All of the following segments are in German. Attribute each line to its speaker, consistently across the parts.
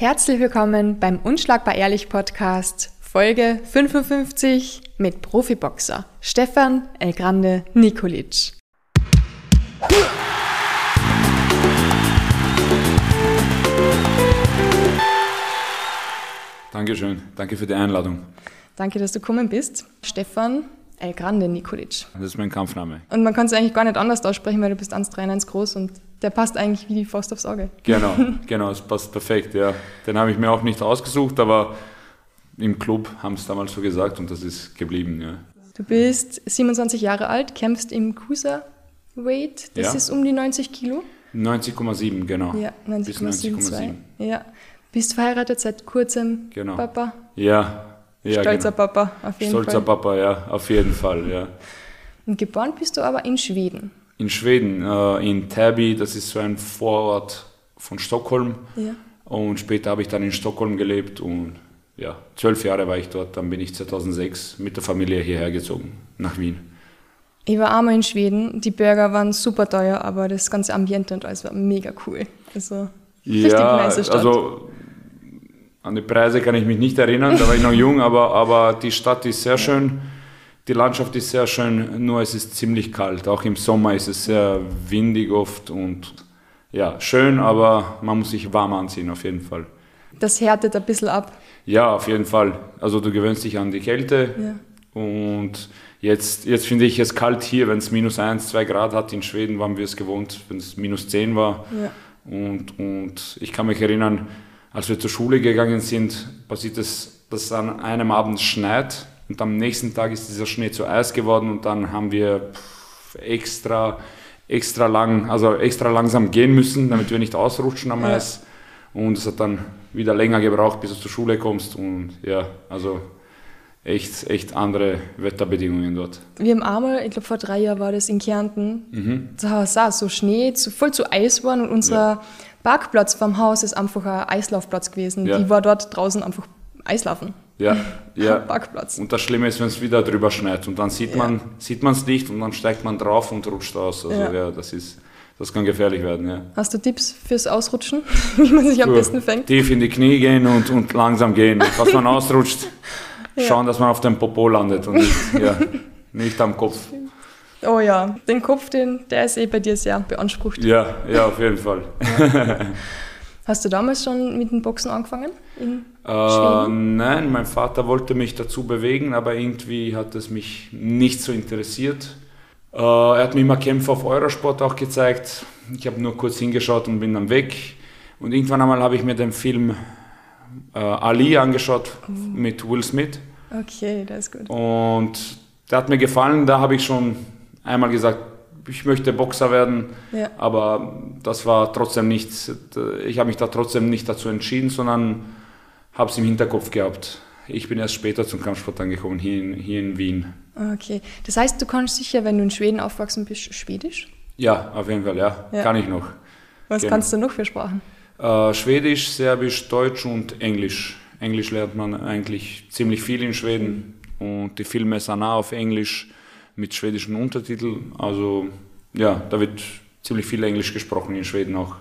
Speaker 1: Herzlich willkommen beim Unschlagbar Ehrlich Podcast, Folge 55 mit Profiboxer Stefan El Grande Nikolic.
Speaker 2: Dankeschön, danke für die Einladung.
Speaker 1: Danke, dass du gekommen bist. Stefan El Grande Nikolic.
Speaker 2: Das ist mein Kampfname.
Speaker 1: Und man kann es eigentlich gar nicht anders aussprechen, weil du bist 1,93 groß und der passt eigentlich wie die Faust aufs Auge.
Speaker 2: Genau, genau, es passt perfekt, ja. Den habe ich mir auch nicht ausgesucht, aber im Club haben es damals so gesagt und das ist geblieben, ja.
Speaker 1: Du bist 27 Jahre alt, kämpfst im Cruiserweight, das
Speaker 2: Ja.
Speaker 1: ist um die 90 Kilo.
Speaker 2: 90,7, genau.
Speaker 1: Ja,
Speaker 2: Bis
Speaker 1: 90,72. Ja. Bist verheiratet seit kurzem,
Speaker 2: Genau.
Speaker 1: Papa.
Speaker 2: Ja, ja
Speaker 1: Stolzer
Speaker 2: genau.
Speaker 1: Papa, auf jeden
Speaker 2: Stolzer
Speaker 1: Fall.
Speaker 2: Papa, ja, auf jeden Fall, ja.
Speaker 1: Und geboren bist du aber in Schweden.
Speaker 2: In Schweden, äh, in Täby, das ist so ein Vorort von Stockholm.
Speaker 1: Ja.
Speaker 2: Und später habe ich dann in Stockholm gelebt und ja, zwölf Jahre war ich dort. Dann bin ich 2006 mit der Familie hierher gezogen, nach Wien.
Speaker 1: Ich war einmal in Schweden, die Burger waren super teuer, aber das ganze Ambiente und alles war mega cool. Also richtig
Speaker 2: ja,
Speaker 1: nice Stadt.
Speaker 2: also an die Preise kann ich mich nicht erinnern, da war ich noch jung, aber, aber die Stadt ist sehr schön, die Landschaft ist sehr schön, nur es ist ziemlich kalt. Auch im Sommer ist es sehr windig oft und ja, schön, aber man muss sich warm anziehen auf jeden Fall.
Speaker 1: das härtet ein bisschen ab.
Speaker 2: Ja, auf jeden Fall. Also du gewöhnst dich an die Kälte
Speaker 1: Ja.
Speaker 2: und jetzt, jetzt finde ich es kalt hier, wenn es minus 1, 2 Grad hat. In Schweden waren wir es gewohnt, wenn es minus 10 war.
Speaker 1: Ja.
Speaker 2: Und, und ich kann mich erinnern, als wir zur Schule gegangen sind, passiert es, dass es an einem Abend schneit und am nächsten Tag ist dieser Schnee zu Eis geworden und dann haben wir extra, extra lang, also extra langsam gehen müssen, damit wir nicht ausrutschen am
Speaker 1: Ja.
Speaker 2: Eis. Und es hat dann wieder länger gebraucht, bis du zur Schule kommst und ja, also echt, echt andere Wetterbedingungen dort.
Speaker 1: Wir haben einmal, ich glaube vor drei Jahren war das in Kärnten,
Speaker 2: Mhm.
Speaker 1: da auch so Schnee, zu, voll zu Eis waren und unser Parkplatz vom Haus ist einfach ein Eislaufplatz gewesen.
Speaker 2: Ja.
Speaker 1: Die war dort draußen einfach Eislaufen.
Speaker 2: Ja, ja.
Speaker 1: Parkplatz.
Speaker 2: Und das Schlimme ist, wenn es wieder drüber schneit und dann sieht
Speaker 1: Ja.
Speaker 2: man sieht man es nicht und dann steigt man drauf und rutscht aus. Also
Speaker 1: Ja.
Speaker 2: ja, das ist das kann gefährlich werden. Ja.
Speaker 1: Hast du Tipps fürs Ausrutschen, wie man sich am besten fängt?
Speaker 2: Tief in die Knie gehen und, und langsam gehen. Dass man ausrutscht,
Speaker 1: Ja.
Speaker 2: schauen, dass man auf dem Popo landet und nicht, ja, nicht am Kopf.
Speaker 1: Oh ja, den Kopf, den, der ist eh bei dir sehr beansprucht.
Speaker 2: Ja, ja, auf jeden Fall.
Speaker 1: Hast du damals schon mit dem Boxen angefangen?
Speaker 2: Äh, nein, mein Vater wollte mich dazu bewegen, aber irgendwie hat es mich nicht so interessiert. Äh, er hat mir immer Kämpfe auf Eurosport auch gezeigt. Ich habe nur kurz hingeschaut und bin dann weg. Und irgendwann einmal habe ich mir den Film äh, Ali angeschaut mit Will Smith.
Speaker 1: Okay, das ist gut.
Speaker 2: Und der hat mir gefallen. Da habe ich schon einmal gesagt, ich möchte Boxer werden.
Speaker 1: Ja.
Speaker 2: Aber das war trotzdem nicht, ich habe mich da trotzdem nicht dazu entschieden, sondern habe es im Hinterkopf gehabt. Ich bin erst später zum Kampfsport angekommen, hier in, hier in Wien.
Speaker 1: Okay. Das heißt, du kannst sicher, wenn du in Schweden aufgewachsen bist, Schwedisch?
Speaker 2: Ja, auf jeden Fall, ja,
Speaker 1: Ja.
Speaker 2: kann ich noch.
Speaker 1: Was
Speaker 2: Genau.
Speaker 1: kannst du noch für Sprachen?
Speaker 2: Äh, Schwedisch, Serbisch, Deutsch und Englisch. Englisch lernt man eigentlich ziemlich viel in Schweden und die Filme sind auch auf Englisch mit schwedischen Untertiteln. Also ja, da wird ziemlich viel Englisch gesprochen in Schweden auch.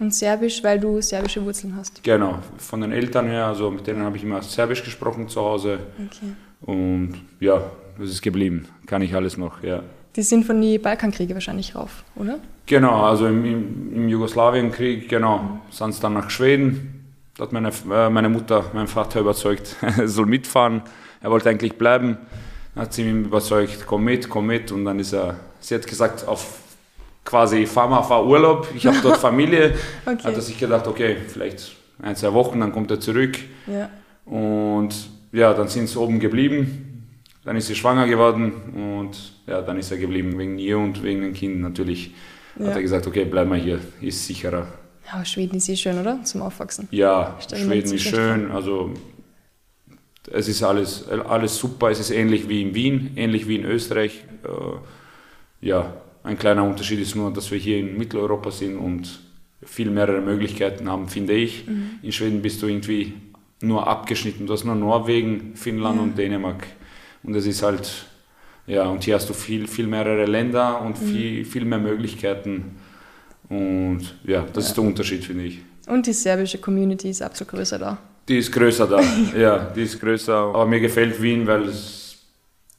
Speaker 1: Und Serbisch, weil du serbische Wurzeln hast.
Speaker 2: Genau, von den Eltern her, also mit denen habe ich immer Serbisch gesprochen zu Hause
Speaker 1: Okay.
Speaker 2: und ja, das ist geblieben. Kann ich alles noch, ja.
Speaker 1: Die sind von den Balkankriege wahrscheinlich rauf, oder?
Speaker 2: Genau, also im, im, im Jugoslawienkrieg, genau, sind es dann nach Schweden. Da hat meine, äh, meine Mutter, mein Vater überzeugt, er soll mitfahren. Er wollte eigentlich bleiben. Dann hat sie ihn überzeugt, komm mit, komm mit. Und dann ist er, sie hat gesagt, auf quasi, mal, fahr Urlaub. Ich habe dort Familie.
Speaker 1: Okay.
Speaker 2: Hat er sich gedacht, okay, vielleicht ein, zwei Wochen, dann kommt er zurück.
Speaker 1: Ja.
Speaker 2: Und ja, dann sind sie oben geblieben. Dann ist sie schwanger geworden und ja, dann ist er geblieben wegen ihr und wegen den Kindern natürlich.
Speaker 1: Ja.
Speaker 2: Hat er gesagt, okay, bleib mal hier, ist sicherer.
Speaker 1: ja, Schweden ist eh schön, oder? Zum Aufwachsen.
Speaker 2: Ja,
Speaker 1: Stell mir
Speaker 2: Schweden ist schön, also es ist alles, alles super, es ist ähnlich wie in Wien, ähnlich wie in Österreich. Äh, ja, ein kleiner Unterschied ist nur, dass wir hier in Mitteleuropa sind und viel mehrere Möglichkeiten haben, finde ich.
Speaker 1: Mhm.
Speaker 2: In Schweden bist du irgendwie nur abgeschnitten. Du hast nur Norwegen, Finnland
Speaker 1: Ja.
Speaker 2: und Dänemark. Und es ist halt, ja, und hier hast du viel, viel mehrere Länder und
Speaker 1: Mhm.
Speaker 2: viel, viel mehr Möglichkeiten. Und ja, das ist der Unterschied, finde ich.
Speaker 1: Und die serbische Community ist absolut größer da.
Speaker 2: Die ist größer da, ja, die ist größer. Aber mir gefällt Wien, weil es,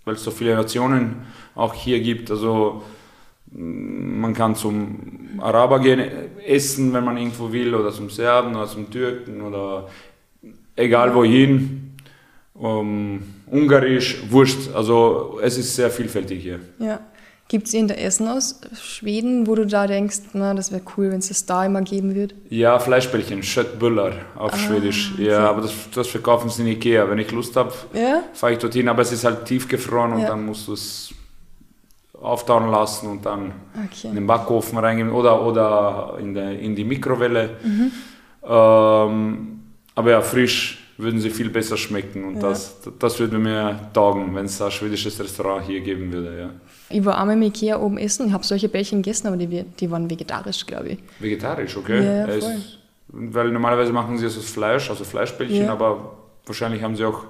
Speaker 2: weil es so viele Nationen auch hier gibt. Also man kann zum Araber gehen, essen, wenn man irgendwo will, oder zum Serben oder zum Türken oder egal wohin. Um, Ungarisch, Wurscht. Also es ist sehr vielfältig hier.
Speaker 1: Ja. Gibt es irgendein Essen aus Schweden, wo du da denkst, na, das wäre cool, wenn es das da immer geben würde?
Speaker 2: Ja, Fleischbällchen, Schöttbüller auf ah, Schwedisch. Ja, okay. aber das, das verkaufen sie in Ikea. Wenn ich Lust habe, ja? fahre ich dorthin. Aber es ist halt tiefgefroren und ja. dann musst du es auftauen lassen und dann okay. in den Backofen reingeben oder, oder in, der, in die Mikrowelle. Mhm. Ähm, aber ja, frisch würden sie viel besser schmecken und ja. das, das würde mir taugen, wenn es ein schwedisches Restaurant hier geben würde. Ja.
Speaker 1: Ich war einmal im Ikea oben essen, ich habe solche Bällchen gegessen, aber die, die waren vegetarisch, glaube ich.
Speaker 2: Vegetarisch, okay. Ja, es, weil normalerweise machen sie es aus Fleisch, also Fleischbällchen, aber wahrscheinlich haben sie auch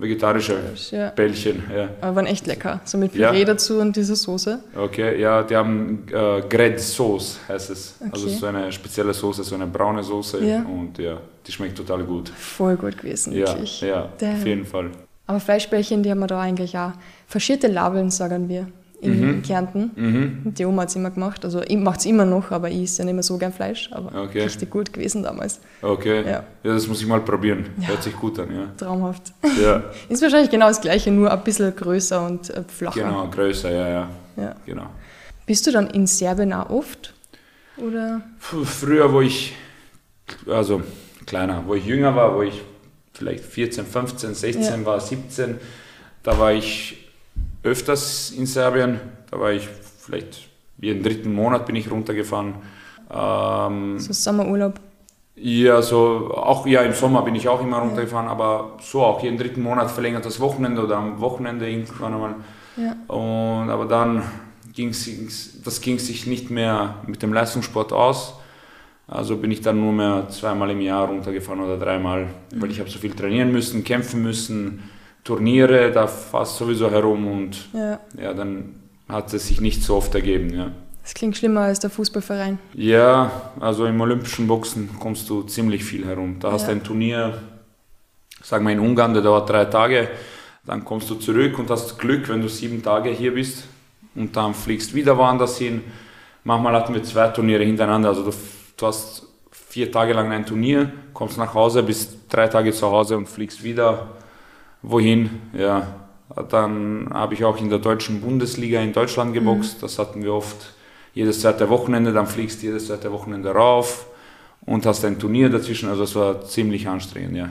Speaker 2: vegetarische ja. Bällchen. Ja.
Speaker 1: Aber waren echt lecker. So mit Püree ja. dazu und diese Soße.
Speaker 2: Okay, ja, die haben äh, Gred Sauce heißt es. Also okay. Also so eine spezielle Soße, so eine braune Soße. Ja. Und ja, die schmeckt total gut.
Speaker 1: Voll gut gewesen,
Speaker 2: ja, wirklich. Ja, auf jeden Fall.
Speaker 1: Aber Fleischbällchen, die haben wir da eigentlich auch verschierte Labeln, sagen wir in mhm. Kärnten. Mhm. Die Oma hat es immer gemacht. Also ich mache es immer noch, aber ich esse ja nicht mehr so gern Fleisch. Aber okay. richtig gut gewesen damals.
Speaker 2: Okay. Ja. ja, das muss ich mal probieren. Ja. Hört sich gut an, ja.
Speaker 1: Traumhaft. Ja. Ist wahrscheinlich genau das gleiche, nur ein bisschen größer und äh, flacher.
Speaker 2: Genau, größer, ja, ja. ja. Genau.
Speaker 1: Bist du dann in Serbien auch oft? Oder?
Speaker 2: Früher, wo ich, also kleiner, wo ich jünger war, wo ich vielleicht 14, 15, 16 war, 17, da war ich öfters in Serbien. Da war ich vielleicht jeden dritten Monat bin ich runtergefahren.
Speaker 1: Ähm, so Sommerurlaub?
Speaker 2: Ja, so auch ja im Sommer bin ich auch immer runtergefahren, ja. aber so auch jeden dritten Monat verlängert das Wochenende oder am Wochenende irgendwann einmal. Ja. Und aber dann ging das ging sich nicht mehr mit dem Leistungssport aus. Also bin ich dann nur mehr zweimal im Jahr runtergefahren oder dreimal, mhm. weil ich habe so viel trainieren müssen, kämpfen müssen Turniere, da fast sowieso herum und ja. ja, dann hat es sich nicht so oft ergeben. Ja.
Speaker 1: Das klingt schlimmer als der Fußballverein.
Speaker 2: Ja, also im olympischen Boxen kommst du ziemlich viel herum. Da hast du ein Turnier, sagen wir in Ungarn, der dauert drei Tage, dann kommst du zurück und hast Glück, wenn du sieben Tage hier bist und dann fliegst wieder woanders hin. Manchmal hatten wir zwei Turniere hintereinander, also du, du hast vier Tage lang ein Turnier, kommst nach Hause, bist drei Tage zu Hause und fliegst wieder wohin. Ja, dann habe ich auch in der deutschen Bundesliga in Deutschland geboxt. Mhm. Das hatten wir oft jedes zweite Wochenende. Dann fliegst du jedes zweite Wochenende rauf und hast ein Turnier dazwischen. Also es war ziemlich anstrengend, ja.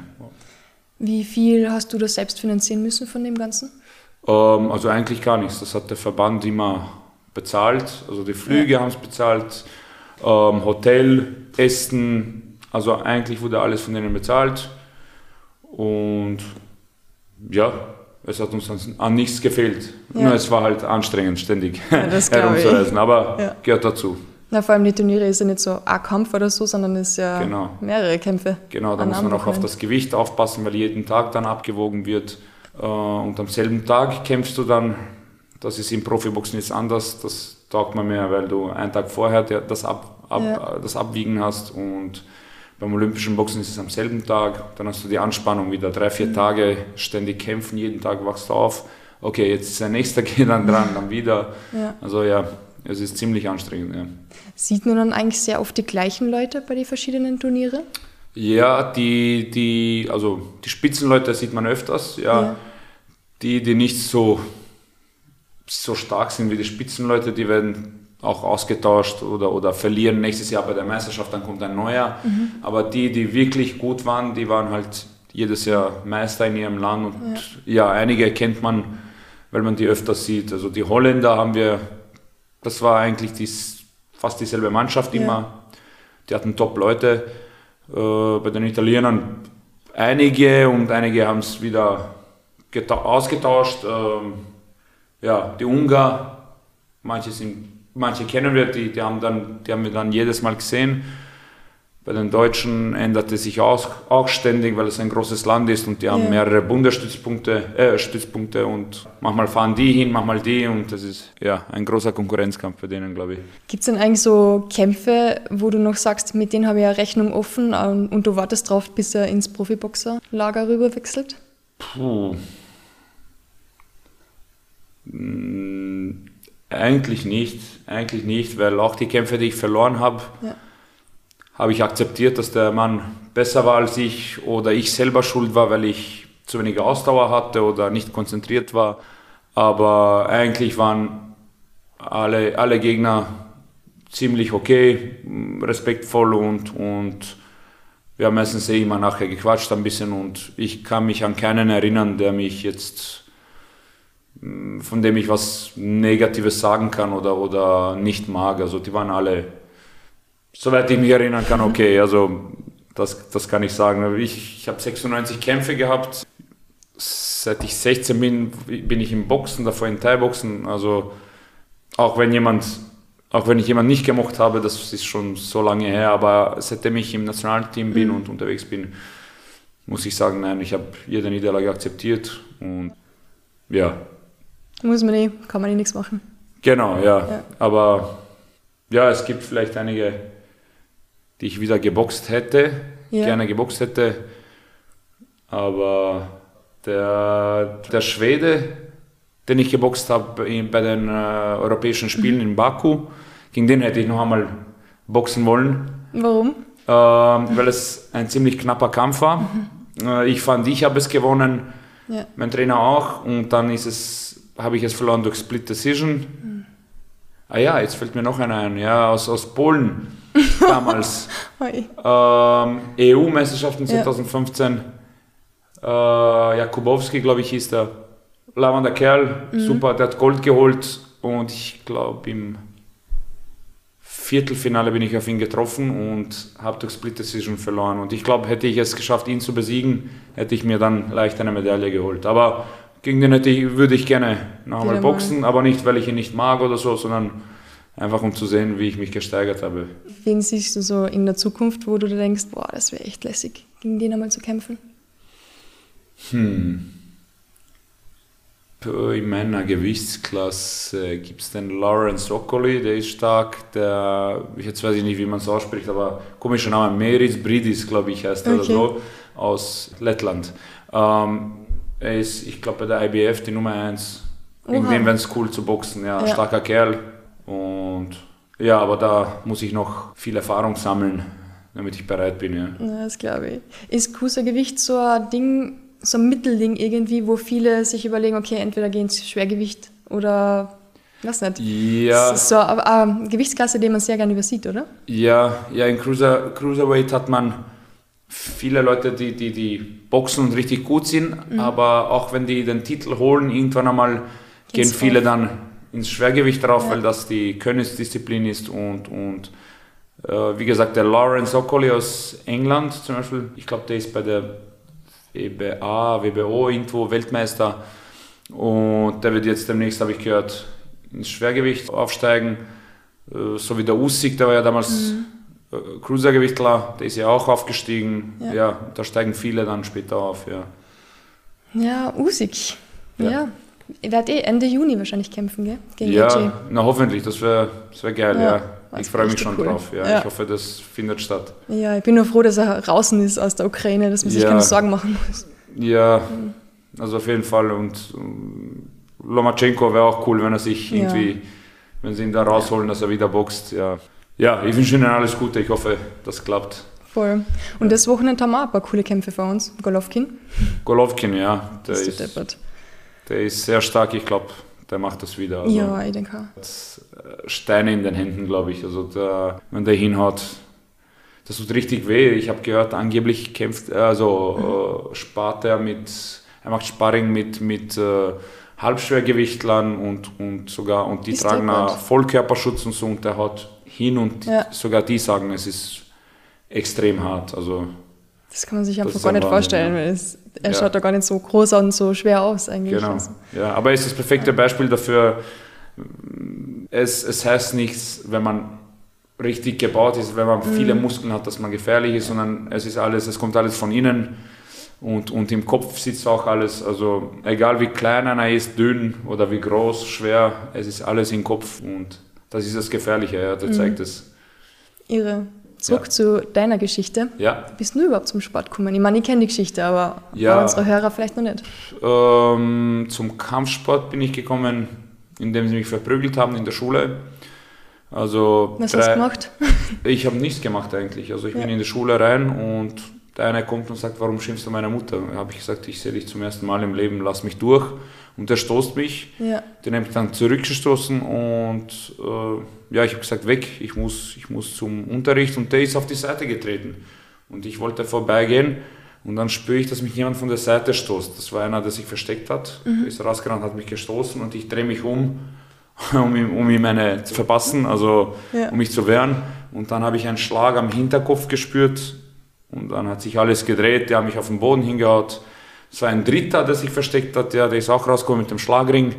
Speaker 1: Wie viel hast du das selbst finanzieren müssen von dem Ganzen?
Speaker 2: Ähm, also eigentlich gar nichts. Das hat der Verband immer bezahlt. Also die Flüge ja. haben es bezahlt, ähm, Hotel, Essen. Also eigentlich wurde alles von denen bezahlt. Und ja, es hat uns an nichts gefehlt. Ja. Nur es war halt anstrengend, ständig ja, herumzureisen, aber ja. gehört dazu.
Speaker 1: Na, vor allem die Turniere ist ja nicht so ein Kampf oder so, sondern es ist ja genau. mehrere Kämpfe.
Speaker 2: Genau, da muss man auch auf das Gewicht aufpassen, weil jeden Tag dann abgewogen wird. Äh, und am selben Tag kämpfst du dann, das ist im Profiboxen jetzt anders, das taugt man mehr, weil du einen Tag vorher das, ab, ab, das Abwiegen hast und beim olympischen Boxen ist es am selben Tag, dann hast du die Anspannung wieder, drei, vier mhm. Tage ständig kämpfen, jeden Tag wachst du auf. Okay, jetzt ist der nächste geht dann dran, dann wieder. Ja. Also ja, es ist ziemlich anstrengend. Ja.
Speaker 1: Sieht man dann eigentlich sehr oft die gleichen Leute bei den verschiedenen Turnieren?
Speaker 2: Ja, die, die, also die Spitzenleute sieht man öfters, ja. ja. Die, die nicht so, so stark sind wie die Spitzenleute, die werden auch ausgetauscht oder, oder verlieren nächstes Jahr bei der Meisterschaft, dann kommt ein neuer. Mhm. Aber die, die wirklich gut waren, die waren halt jedes Jahr Meister in ihrem Land. Und ja, ja einige kennt man, weil man die öfters sieht. Also die Holländer haben wir, das war eigentlich dies, fast dieselbe Mannschaft immer. Ja. Die hatten Top-Leute. Äh, bei den Italienern einige und einige haben es wieder ausgetauscht. Ähm, ja, die Ungar, manche sind manche kennen wir, die, die, haben dann, die haben wir dann jedes Mal gesehen. Bei den Deutschen änderte sich auch, auch ständig, weil es ein großes Land ist und die haben ja. mehrere Bundesstützpunkte äh, Stützpunkte und manchmal fahren die hin, manchmal die und das ist ja ein großer Konkurrenzkampf bei denen, glaube ich.
Speaker 1: Gibt es denn eigentlich so Kämpfe, wo du noch sagst, mit denen habe ich ja Rechnung offen und, und du wartest drauf, bis er ins Profiboxerlager rüberwechselt? Puh.
Speaker 2: Eigentlich nicht, eigentlich nicht, weil auch die Kämpfe, die ich verloren habe, ja habe ich akzeptiert, dass der Mann besser war als ich oder ich selber schuld war, weil ich zu wenig Ausdauer hatte oder nicht konzentriert war. Aber eigentlich waren alle, alle Gegner ziemlich okay, respektvoll und, und wir haben meistens eh immer nachher gequatscht ein bisschen und ich kann mich an keinen erinnern, der mich jetzt, von dem ich was Negatives sagen kann oder, oder nicht mag. Also die waren alle Soweit ich mich erinnern kann, okay. Also das, das kann ich sagen. Ich, ich habe 96 Kämpfe gehabt. Seit ich 16 bin, bin ich im Boxen, davor in Thai-Boxen. Also auch wenn jemand, auch wenn ich jemanden nicht gemocht habe, das ist schon so lange her, aber seitdem ich im Nationalteam bin mhm. und unterwegs bin, muss ich sagen, nein, ich habe jede Niederlage akzeptiert und ja.
Speaker 1: Muss man eh, kann man eh nichts machen.
Speaker 2: Genau, ja. ja. Aber ja, es gibt vielleicht einige die ich wieder geboxt hätte, ja. gerne geboxt hätte. Aber der, der Schwede, den ich geboxt habe bei den äh, Europäischen Spielen mhm. in Baku, gegen den hätte ich noch einmal boxen wollen.
Speaker 1: Warum?
Speaker 2: Ähm, weil es ein ziemlich knapper Kampf war. Mhm. Äh, ich fand, ich habe es gewonnen, ja. mein Trainer auch. Und dann ist es, habe ich es verloren durch Split Decision. Mhm. Ah ja, jetzt fällt mir noch einer ein, ja, aus, aus Polen damals. ähm, EU-Meisterschaften 2015. Ja. Äh, Jakubowski, glaube ich, hieß der. Lavender Kerl, mhm. super, der hat Gold geholt und ich glaube im Viertelfinale bin ich auf ihn getroffen und habe durch Split Decision verloren. Und ich glaube, hätte ich es geschafft, ihn zu besiegen, hätte ich mir dann leicht eine Medaille geholt. Aber gegen den hätte ich, würde ich gerne noch einmal boxen, aber nicht, weil ich ihn nicht mag oder so, sondern einfach um zu sehen, wie ich mich gesteigert habe.
Speaker 1: Wen siehst du so in der Zukunft, wo du denkst, boah, das wäre echt lässig, gegen den einmal zu kämpfen?
Speaker 2: Hm. In meiner Gewichtsklasse gibt es den Lawrence Okoli, der ist stark, der, jetzt weiß ich nicht, wie man es ausspricht, aber komischer Name, Meris Bridis, glaube ich, heißt er okay. oder so, aus Lettland. Ähm, er ist, ich glaube, bei der IBF die Nummer 1. Gegen den wäre es cool zu boxen, ja, ja. starker Kerl, und ja, aber da muss ich noch viel Erfahrung sammeln, damit ich bereit bin. Ja,
Speaker 1: das glaube ich. Ist Cruisergewicht so ein Ding, so ein Mittelding irgendwie, wo viele sich überlegen, okay, entweder gehen sie Schwergewicht oder was nicht.
Speaker 2: Ja.
Speaker 1: So eine, eine Gewichtsklasse, die man sehr gerne übersieht, oder?
Speaker 2: Ja, ja in Cruiser, Cruiserweight hat man viele Leute, die, die, die boxen und richtig gut sind, mhm. aber auch wenn die den Titel holen, irgendwann einmal gehen viele dann ins Schwergewicht drauf, ja. weil das die Königsdisziplin ist und, und äh, wie gesagt, der Lawrence Ocoli aus England zum Beispiel, ich glaube, der ist bei der WBA, WBO irgendwo Weltmeister und der wird jetzt demnächst, habe ich gehört, ins Schwergewicht aufsteigen, äh, so wie der Usyk, der war ja damals mhm. Äh, Cruisergewichtler, der ist ja auch aufgestiegen, ja. ja. da steigen viele dann später auf, ja.
Speaker 1: Ja, Usyk, ja. ja. Ihr werdet eh Ende Juni wahrscheinlich kämpfen, gell?
Speaker 2: Gegen ja, AJ. na hoffentlich, das wäre das wär geil, ja. ja. Ich freue mich schon cool. drauf, ja. ja. Ich hoffe, das findet statt.
Speaker 1: Ja, ich bin nur froh, dass er draußen ist aus der Ukraine, dass man sich keine Sorgen machen muss.
Speaker 2: Ja, also auf jeden Fall. Und Lomachenko wäre auch cool, wenn er sich irgendwie, wenn sie ihn da rausholen, dass er wieder boxt. Ja, ja ich wünsche Ihnen alles Gute. Ich hoffe, das klappt.
Speaker 1: Voll. Und das Wochenende haben wir auch ein paar coole Kämpfe für uns. Golovkin.
Speaker 2: Golovkin, ja. Der ist, ist deppert. Der ist sehr stark, ich glaube, der macht das wieder.
Speaker 1: Also ja, ich denke auch.
Speaker 2: Äh, Steine in den Händen, glaube ich. Also der, wenn der hinhaut, das tut richtig weh. Ich habe gehört, angeblich kämpft, also mhm. äh, spart er mit, er macht Sparring mit, mit äh, Halbschwergewichtlern und, und sogar, und die ist tragen Vollkörperschutz und so und der haut hin und ja. sogar die sagen, es ist extrem hart. Also
Speaker 1: das kann man sich einfach gar nicht vorstellen, ja. weil es, er ja. schaut da gar nicht so groß und so schwer aus eigentlich.
Speaker 2: Genau, also. ja, aber er ist das perfekte Beispiel dafür, es, es heißt nichts, wenn man richtig gebaut ist, wenn man mhm. viele Muskeln hat, dass man gefährlich ist, sondern es ist alles, es kommt alles von innen und, und im Kopf sitzt auch alles. Also egal wie klein einer ist, dünn oder wie groß, schwer, es ist alles im Kopf und das ist das Gefährliche, ja, das mhm. zeigt es.
Speaker 1: Ihre. Zurück ja. zu deiner Geschichte.
Speaker 2: Ja.
Speaker 1: Wie bist du überhaupt zum Sport gekommen? Ich meine, ich kenne die Geschichte, aber ja. unsere Hörer vielleicht noch nicht.
Speaker 2: Ähm, zum Kampfsport bin ich gekommen, indem sie mich verprügelt haben in der Schule. Also
Speaker 1: Was drei, hast du gemacht?
Speaker 2: Ich habe nichts gemacht eigentlich. Also ich ja. bin in die Schule rein und der eine kommt und sagt, warum schimpfst du meine Mutter? Da habe ich gesagt, ich sehe dich zum ersten Mal im Leben, lass mich durch. Und der stoßt mich. Ja. Den habe ich dann zurückgestoßen und äh, ja, ich habe gesagt, weg, ich muss, ich muss zum Unterricht. Und der ist auf die Seite getreten. Und ich wollte vorbeigehen und dann spüre ich, dass mich jemand von der Seite stoßt. Das war einer, der sich versteckt hat. Mhm. Ist rausgerannt, hat mich gestoßen und ich drehe mich um um ihm, um ihm eine zu verpassen, also ja. um mich zu wehren. Und dann habe ich einen Schlag am Hinterkopf gespürt und dann hat sich alles gedreht, der hat mich auf den Boden hingehaut. Es war ein Dritter, der sich versteckt hat, ja, der ist auch rausgekommen mit dem Schlagring.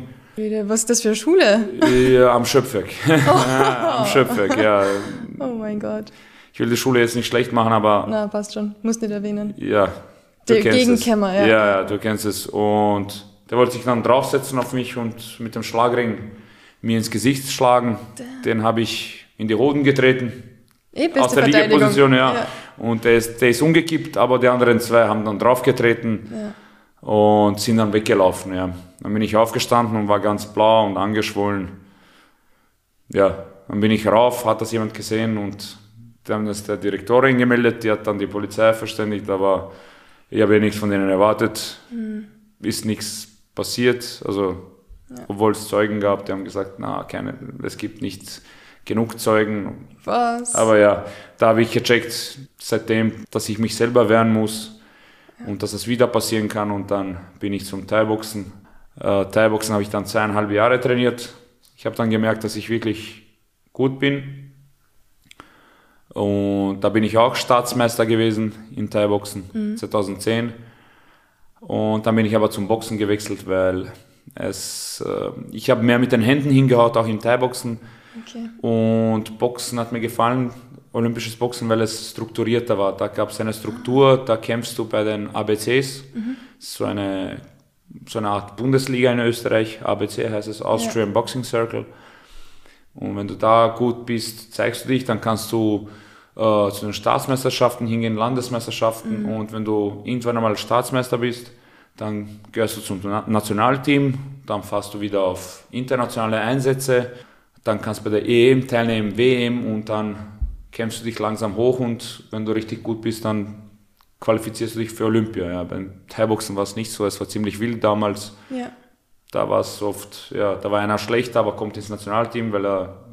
Speaker 1: Was ist das für eine Schule?
Speaker 2: Ja, am Schöpfwerk. Oh. am Schöpfwerk, ja.
Speaker 1: Oh mein Gott.
Speaker 2: Ich will die Schule jetzt nicht schlecht machen, aber...
Speaker 1: Na, passt schon. Muss nicht erwähnen.
Speaker 2: Ja.
Speaker 1: Du der Gegenkämmer,
Speaker 2: ja. Ja, ja, du kennst es. Und der wollte sich dann draufsetzen auf mich und mit dem Schlagring mir ins Gesicht schlagen. Den habe ich in die Hoden getreten.
Speaker 1: Eh, aus der Liegeposition,
Speaker 2: ja. ja. Und der ist, der ist umgekippt, aber die anderen zwei haben dann draufgetreten ja. und sind dann weggelaufen. Ja. Dann bin ich aufgestanden und war ganz blau und angeschwollen. Ja, dann bin ich rauf, hat das jemand gesehen und die haben das der Direktorin gemeldet, die hat dann die Polizei verständigt, aber ich habe ja nichts von denen erwartet. Mhm. Ist nichts passiert, also ja. Obwohl es Zeugen gab, die haben gesagt, na, keine, es gibt nicht genug Zeugen.
Speaker 1: Was?
Speaker 2: Aber ja, da habe ich gecheckt seitdem, dass ich mich selber wehren muss und dass es wieder passieren kann. Und dann bin ich zum Thai-Boxen. Äh, Thai-Boxen habe ich dann zweieinhalb Jahre trainiert. Ich habe dann gemerkt, dass ich wirklich gut bin. Und da bin ich auch Staatsmeister gewesen in Thai-Boxen mhm. 2010. Und dann bin ich aber zum Boxen gewechselt, weil es, äh, ich habe mehr mit den Händen hingehaut, auch im Thai-Boxen. Okay. Und Boxen hat mir gefallen, olympisches Boxen, weil es strukturierter war. Da gab es eine Struktur, da kämpfst du bei den ABCs. Mhm. So, eine, so eine Art Bundesliga in Österreich. ABC heißt es, Austrian ja. Boxing Circle. Und wenn du da gut bist, zeigst du dich, dann kannst du äh, zu den Staatsmeisterschaften hingehen, Landesmeisterschaften. Mhm. Und wenn du irgendwann einmal Staatsmeister bist, dann gehörst du zum Nationalteam, dann fährst du wieder auf internationale Einsätze, dann kannst du bei der EM teilnehmen, WM und dann kämpfst du dich langsam hoch und wenn du richtig gut bist, dann qualifizierst du dich für Olympia. Ja. Beim Thai-Boxen war es nicht so, es war ziemlich wild damals. Ja. Da war es oft, ja, da war einer schlecht, aber kommt ins Nationalteam, weil er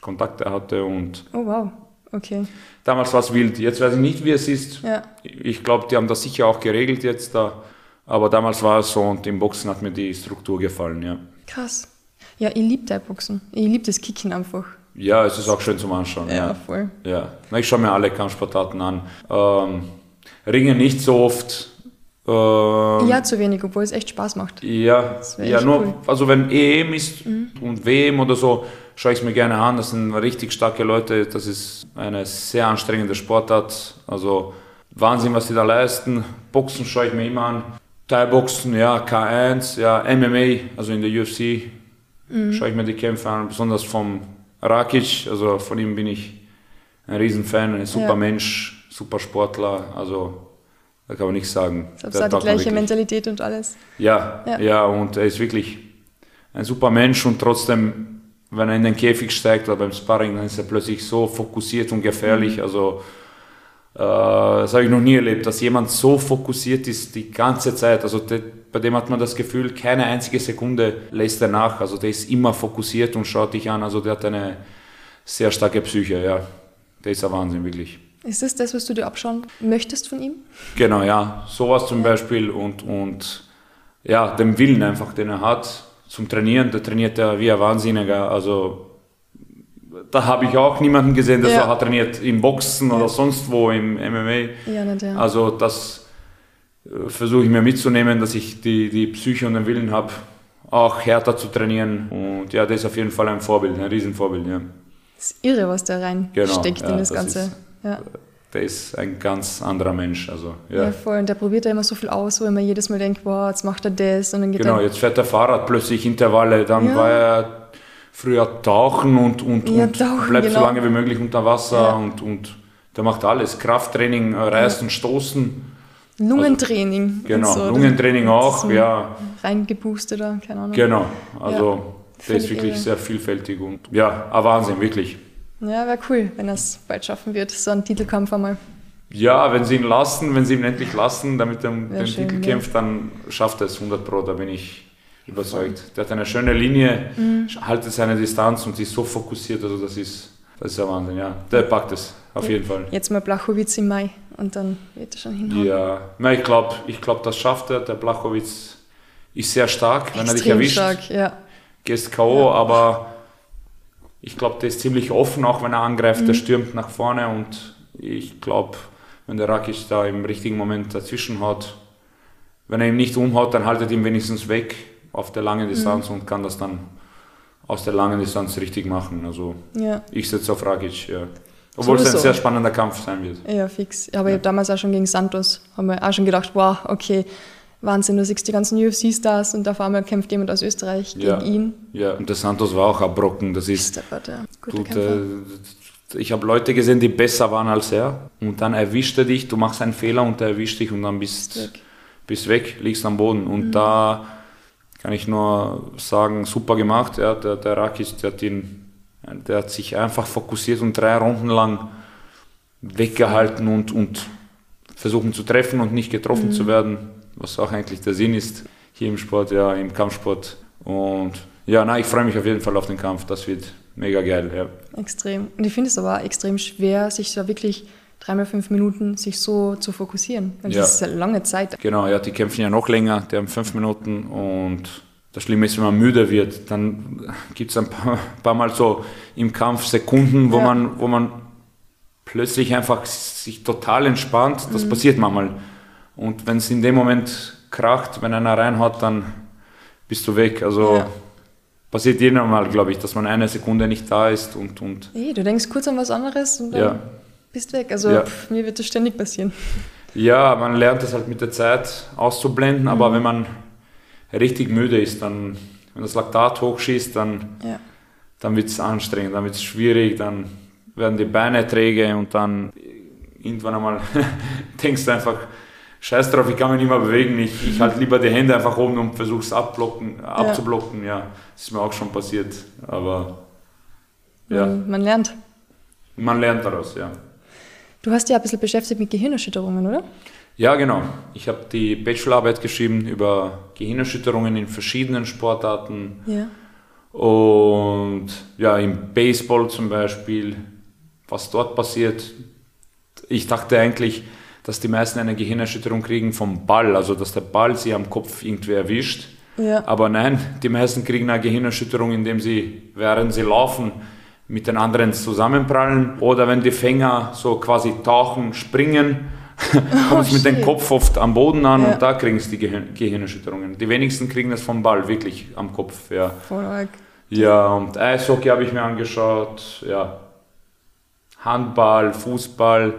Speaker 2: Kontakte hatte und.
Speaker 1: Oh wow, okay.
Speaker 2: Damals war es wild. Jetzt weiß ich nicht, wie es ist. Ja. Ich glaube, die haben das sicher auch geregelt jetzt da. Aber damals war es so und im Boxen hat mir die Struktur gefallen, ja.
Speaker 1: Krass. Ja, ich liebe Thai Boxen. Ich liebe das Kicken einfach.
Speaker 2: Ja, es ist auch schön zum Anschauen.
Speaker 1: Ja, ja. voll.
Speaker 2: Ja, ich schaue mir alle Kampfsportarten an. Ähm, Ringe nicht so oft.
Speaker 1: Ähm, ja, zu wenig, obwohl es echt Spaß macht.
Speaker 2: Ja, ja nur, cool. also wenn EM ist mhm. und WM oder so, schaue ich es mir gerne an. Das sind richtig starke Leute. Das ist eine sehr anstrengende Sportart. Also Wahnsinn, was sie da leisten. Boxen schaue ich mir immer an. Thai-Boxen, ja, K1, ja, MMA, also in der UFC mhm. schaue ich mir die Kämpfe an, besonders vom Rakic, also von ihm bin ich ein Riesenfan, ein super ja. Mensch, super Sportler, also da kann man nichts sagen.
Speaker 1: Ich glaube, die gleiche Mentalität und alles.
Speaker 2: Ja, ja, ja, und er ist wirklich ein super Mensch und trotzdem, wenn er in den Käfig steigt oder beim Sparring, dann ist er plötzlich so fokussiert und gefährlich, mhm. also äh, das habe ich noch nie erlebt, dass jemand so fokussiert ist die ganze Zeit. Also bei dem hat man das Gefühl, keine einzige Sekunde lässt er nach. Also der ist immer fokussiert und schaut dich an. Also der hat eine sehr starke Psyche, ja. Der ist ein Wahnsinn, wirklich.
Speaker 1: Ist das das, was du dir abschauen möchtest von ihm?
Speaker 2: Genau, ja. Sowas zum Beispiel und, und ja, den Willen einfach, den er hat zum Trainieren. Der trainiert er wie ein Wahnsinniger. Also da habe ich auch niemanden gesehen, der ja. so hat trainiert im Boxen ja. oder sonst wo im MMA. Ja, nicht, ja. Also das versuche ich mir mitzunehmen, dass ich die, die Psyche und den Willen habe, auch härter zu trainieren. Und ja, das ist auf jeden Fall ein Vorbild, ein Riesenvorbild. Ja.
Speaker 1: Das ist irre, was da reinsteckt genau, in das, das Ganze. Ist, ja.
Speaker 2: Der ist ein ganz anderer Mensch. Also, ja.
Speaker 1: ja. voll. Und der probiert ja immer so viel aus, wo man jedes Mal denkt, wow, jetzt macht er das. Und dann geht
Speaker 2: genau, jetzt fährt der Fahrrad plötzlich Intervalle. Dann war er früher tauchen und, und, und tauchen, bleibt genau. so lange wie möglich unter Wasser und, und der macht alles. Krafttraining, äh, Reißen, ja. Stoßen.
Speaker 1: Lungentraining.
Speaker 2: Also, genau, so. Lungentraining auch, so ja.
Speaker 1: Reingeboostet oder keine Ahnung.
Speaker 2: Genau, also ja, der ist wirklich irre. sehr vielfältig und ja, ein Wahnsinn, wirklich.
Speaker 1: Ja, wäre cool, wenn er es bald schaffen wird, so einen Titelkampf einmal.
Speaker 2: Ja, wenn sie ihn lassen, wenn sie ihn endlich lassen, damit er um den schön, Titel kämpft, dann schafft er es 100 Pro, da bin ich überzeugt. Der hat eine schöne Linie, mhm. haltet seine Distanz und ist so fokussiert, also das ist, das ist ja Wahnsinn, ja. Der packt es, auf ja. jeden Fall.
Speaker 1: Jetzt mal Blachowitz im Mai und dann wird er schon hinhauen.
Speaker 2: Ja, Na, ich glaube, ich glaub, das schafft er. Der Blachowitz ist sehr stark, Extrem wenn er dich erwischt. stark, ja. Gehst K.O., ja. aber ich glaube, der ist ziemlich offen, auch wenn er angreift, mhm. der stürmt nach vorne und ich glaube, wenn der Rakic da im richtigen Moment dazwischen hat, wenn er ihn nicht umhaut, dann haltet ihn wenigstens weg auf der langen Distanz mhm. und kann das dann aus der langen Distanz richtig machen. Also ja. ich setze auf Rakic, ja. Obwohl Sowieso. es ein sehr spannender Kampf sein wird.
Speaker 1: Ja, fix. Aber ja. ich habe damals auch schon gegen Santos, haben wir auch schon gedacht, wow, okay, Wahnsinn, du siehst die ganzen UFC-Stars und auf einmal kämpft jemand aus Österreich gegen ihn.
Speaker 2: Ja, und der Santos war auch abbrocken. Das ist. Gut, äh, ich habe Leute gesehen, die besser waren als er. Und dann erwischt er dich, du machst einen Fehler und er erwischt dich und dann bist, weg. bist weg, liegst am Boden. Und mhm. da kann ich nur sagen, super gemacht. Ja, der, der Rakic, der hat, ihn, der hat sich einfach fokussiert und drei Runden lang weggehalten und, und versuchen zu treffen und nicht getroffen mhm. zu werden, was auch eigentlich der Sinn ist hier im Sport, ja, im Kampfsport. Und ja, na, ich freue mich auf jeden Fall auf den Kampf. Das wird mega geil. Ja.
Speaker 1: Extrem. Und ich finde es aber extrem schwer, sich da wirklich dreimal fünf Minuten sich so zu fokussieren. Das ja. ist eine lange Zeit.
Speaker 2: Genau, ja, die kämpfen ja noch länger, die haben fünf Minuten und das Schlimme ist, wenn man müde wird, dann gibt es ein paar, paar, Mal so im Kampf Sekunden, wo, ja. man, wo man plötzlich einfach sich total entspannt. Das mhm. passiert manchmal. Und wenn es in dem Moment kracht, wenn einer reinhaut, dann bist du weg. Also ja. passiert jedem Mal, glaube ich, dass man eine Sekunde nicht da ist und. und
Speaker 1: hey, du denkst kurz an was anderes und dann ja bist weg. Also ja. pff, mir wird das ständig passieren.
Speaker 2: Ja, man lernt es halt mit der Zeit auszublenden, mhm. aber wenn man richtig müde ist, dann, wenn das Laktat hochschießt, dann, ja. dann wird es anstrengend, dann wird es schwierig, dann werden die Beine träge und dann irgendwann einmal denkst du einfach, scheiß drauf, ich kann mich nicht mehr bewegen, ich, ich halte lieber die Hände einfach oben und versuche es abzublocken. Ja, das ist mir auch schon passiert, aber
Speaker 1: ja. Man lernt.
Speaker 2: Man lernt daraus, ja.
Speaker 1: Du hast ja ein bisschen beschäftigt mit Gehirnerschütterungen, oder?
Speaker 2: Ja, genau. Ich habe die Bachelorarbeit geschrieben über Gehirnerschütterungen in verschiedenen Sportarten. Ja. Und ja, im Baseball zum Beispiel, was dort passiert. Ich dachte eigentlich, dass die meisten eine Gehirnerschütterung kriegen vom Ball, also dass der Ball sie am Kopf irgendwie erwischt. Ja. Aber nein, die meisten kriegen eine Gehirnerschütterung, indem sie, während sie laufen, mit den anderen zusammenprallen oder wenn die Fänger so quasi tauchen, springen, kommt es oh, mit dem Kopf oft am Boden an ja. und da kriegen sie die Gehirn Gehirnerschütterungen. Die wenigsten kriegen das vom Ball, wirklich am Kopf. Ja, Voll ja und Eishockey habe ich mir angeschaut, ja. Handball, Fußball,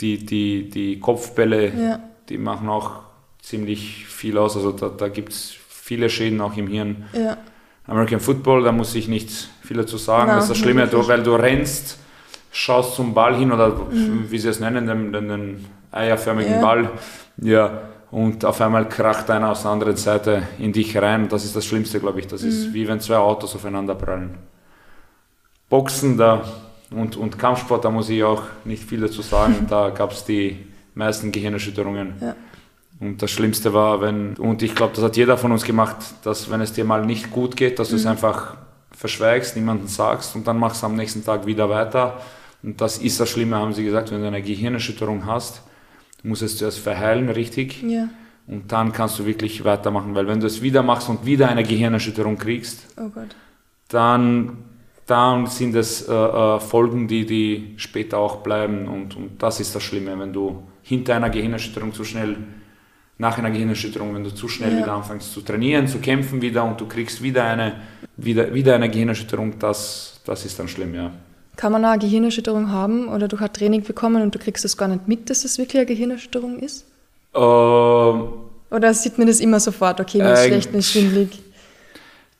Speaker 2: die, die, die Kopfbälle, ja. die machen auch ziemlich viel aus. Also da, da gibt es viele Schäden auch im Hirn. Ja. American Football, da muss ich nicht viel dazu sagen. Nein, das ist das Schlimme, du, weil du rennst, schaust zum Ball hin oder mhm. wie sie es nennen, den, den, den eierförmigen ja. Ball. Ja, und auf einmal kracht einer aus der anderen Seite in dich rein. Das ist das Schlimmste, glaube ich. Das mhm. ist wie wenn zwei Autos aufeinander prallen. Boxen da und, und Kampfsport, da muss ich auch nicht viel dazu sagen. da gab es die meisten Gehirnerschütterungen. Ja. Und das Schlimmste war, wenn, und ich glaube, das hat jeder von uns gemacht, dass wenn es dir mal nicht gut geht, dass mhm. du es mhm. einfach verschweigst, niemandem sagst und dann machst du am nächsten Tag wieder weiter. Und das ist das Schlimme, haben sie gesagt, wenn du eine Gehirnerschütterung hast, musst du es zuerst verheilen, richtig. Ja. Und dann kannst du wirklich weitermachen, weil wenn du es wieder machst und wieder eine Gehirnerschütterung kriegst, oh dann, dann sind es äh, äh, Folgen, die, die später auch bleiben. Und, und das ist das Schlimme, wenn du hinter einer Gehirnerschütterung zu schnell nach einer Gehirnerschütterung, wenn du zu schnell ja. wieder anfängst zu trainieren, zu kämpfen wieder und du kriegst wieder eine, wieder, wieder eine Gehirnerschütterung, das, das ist dann schlimm, ja.
Speaker 1: Kann man auch eine Gehirnerschütterung haben oder du hast Training bekommen und du kriegst das gar nicht mit, dass das wirklich eine Gehirnerschütterung ist?
Speaker 2: Ähm,
Speaker 1: oder sieht man das immer sofort, okay, wenn es schlecht ist, schwindelig?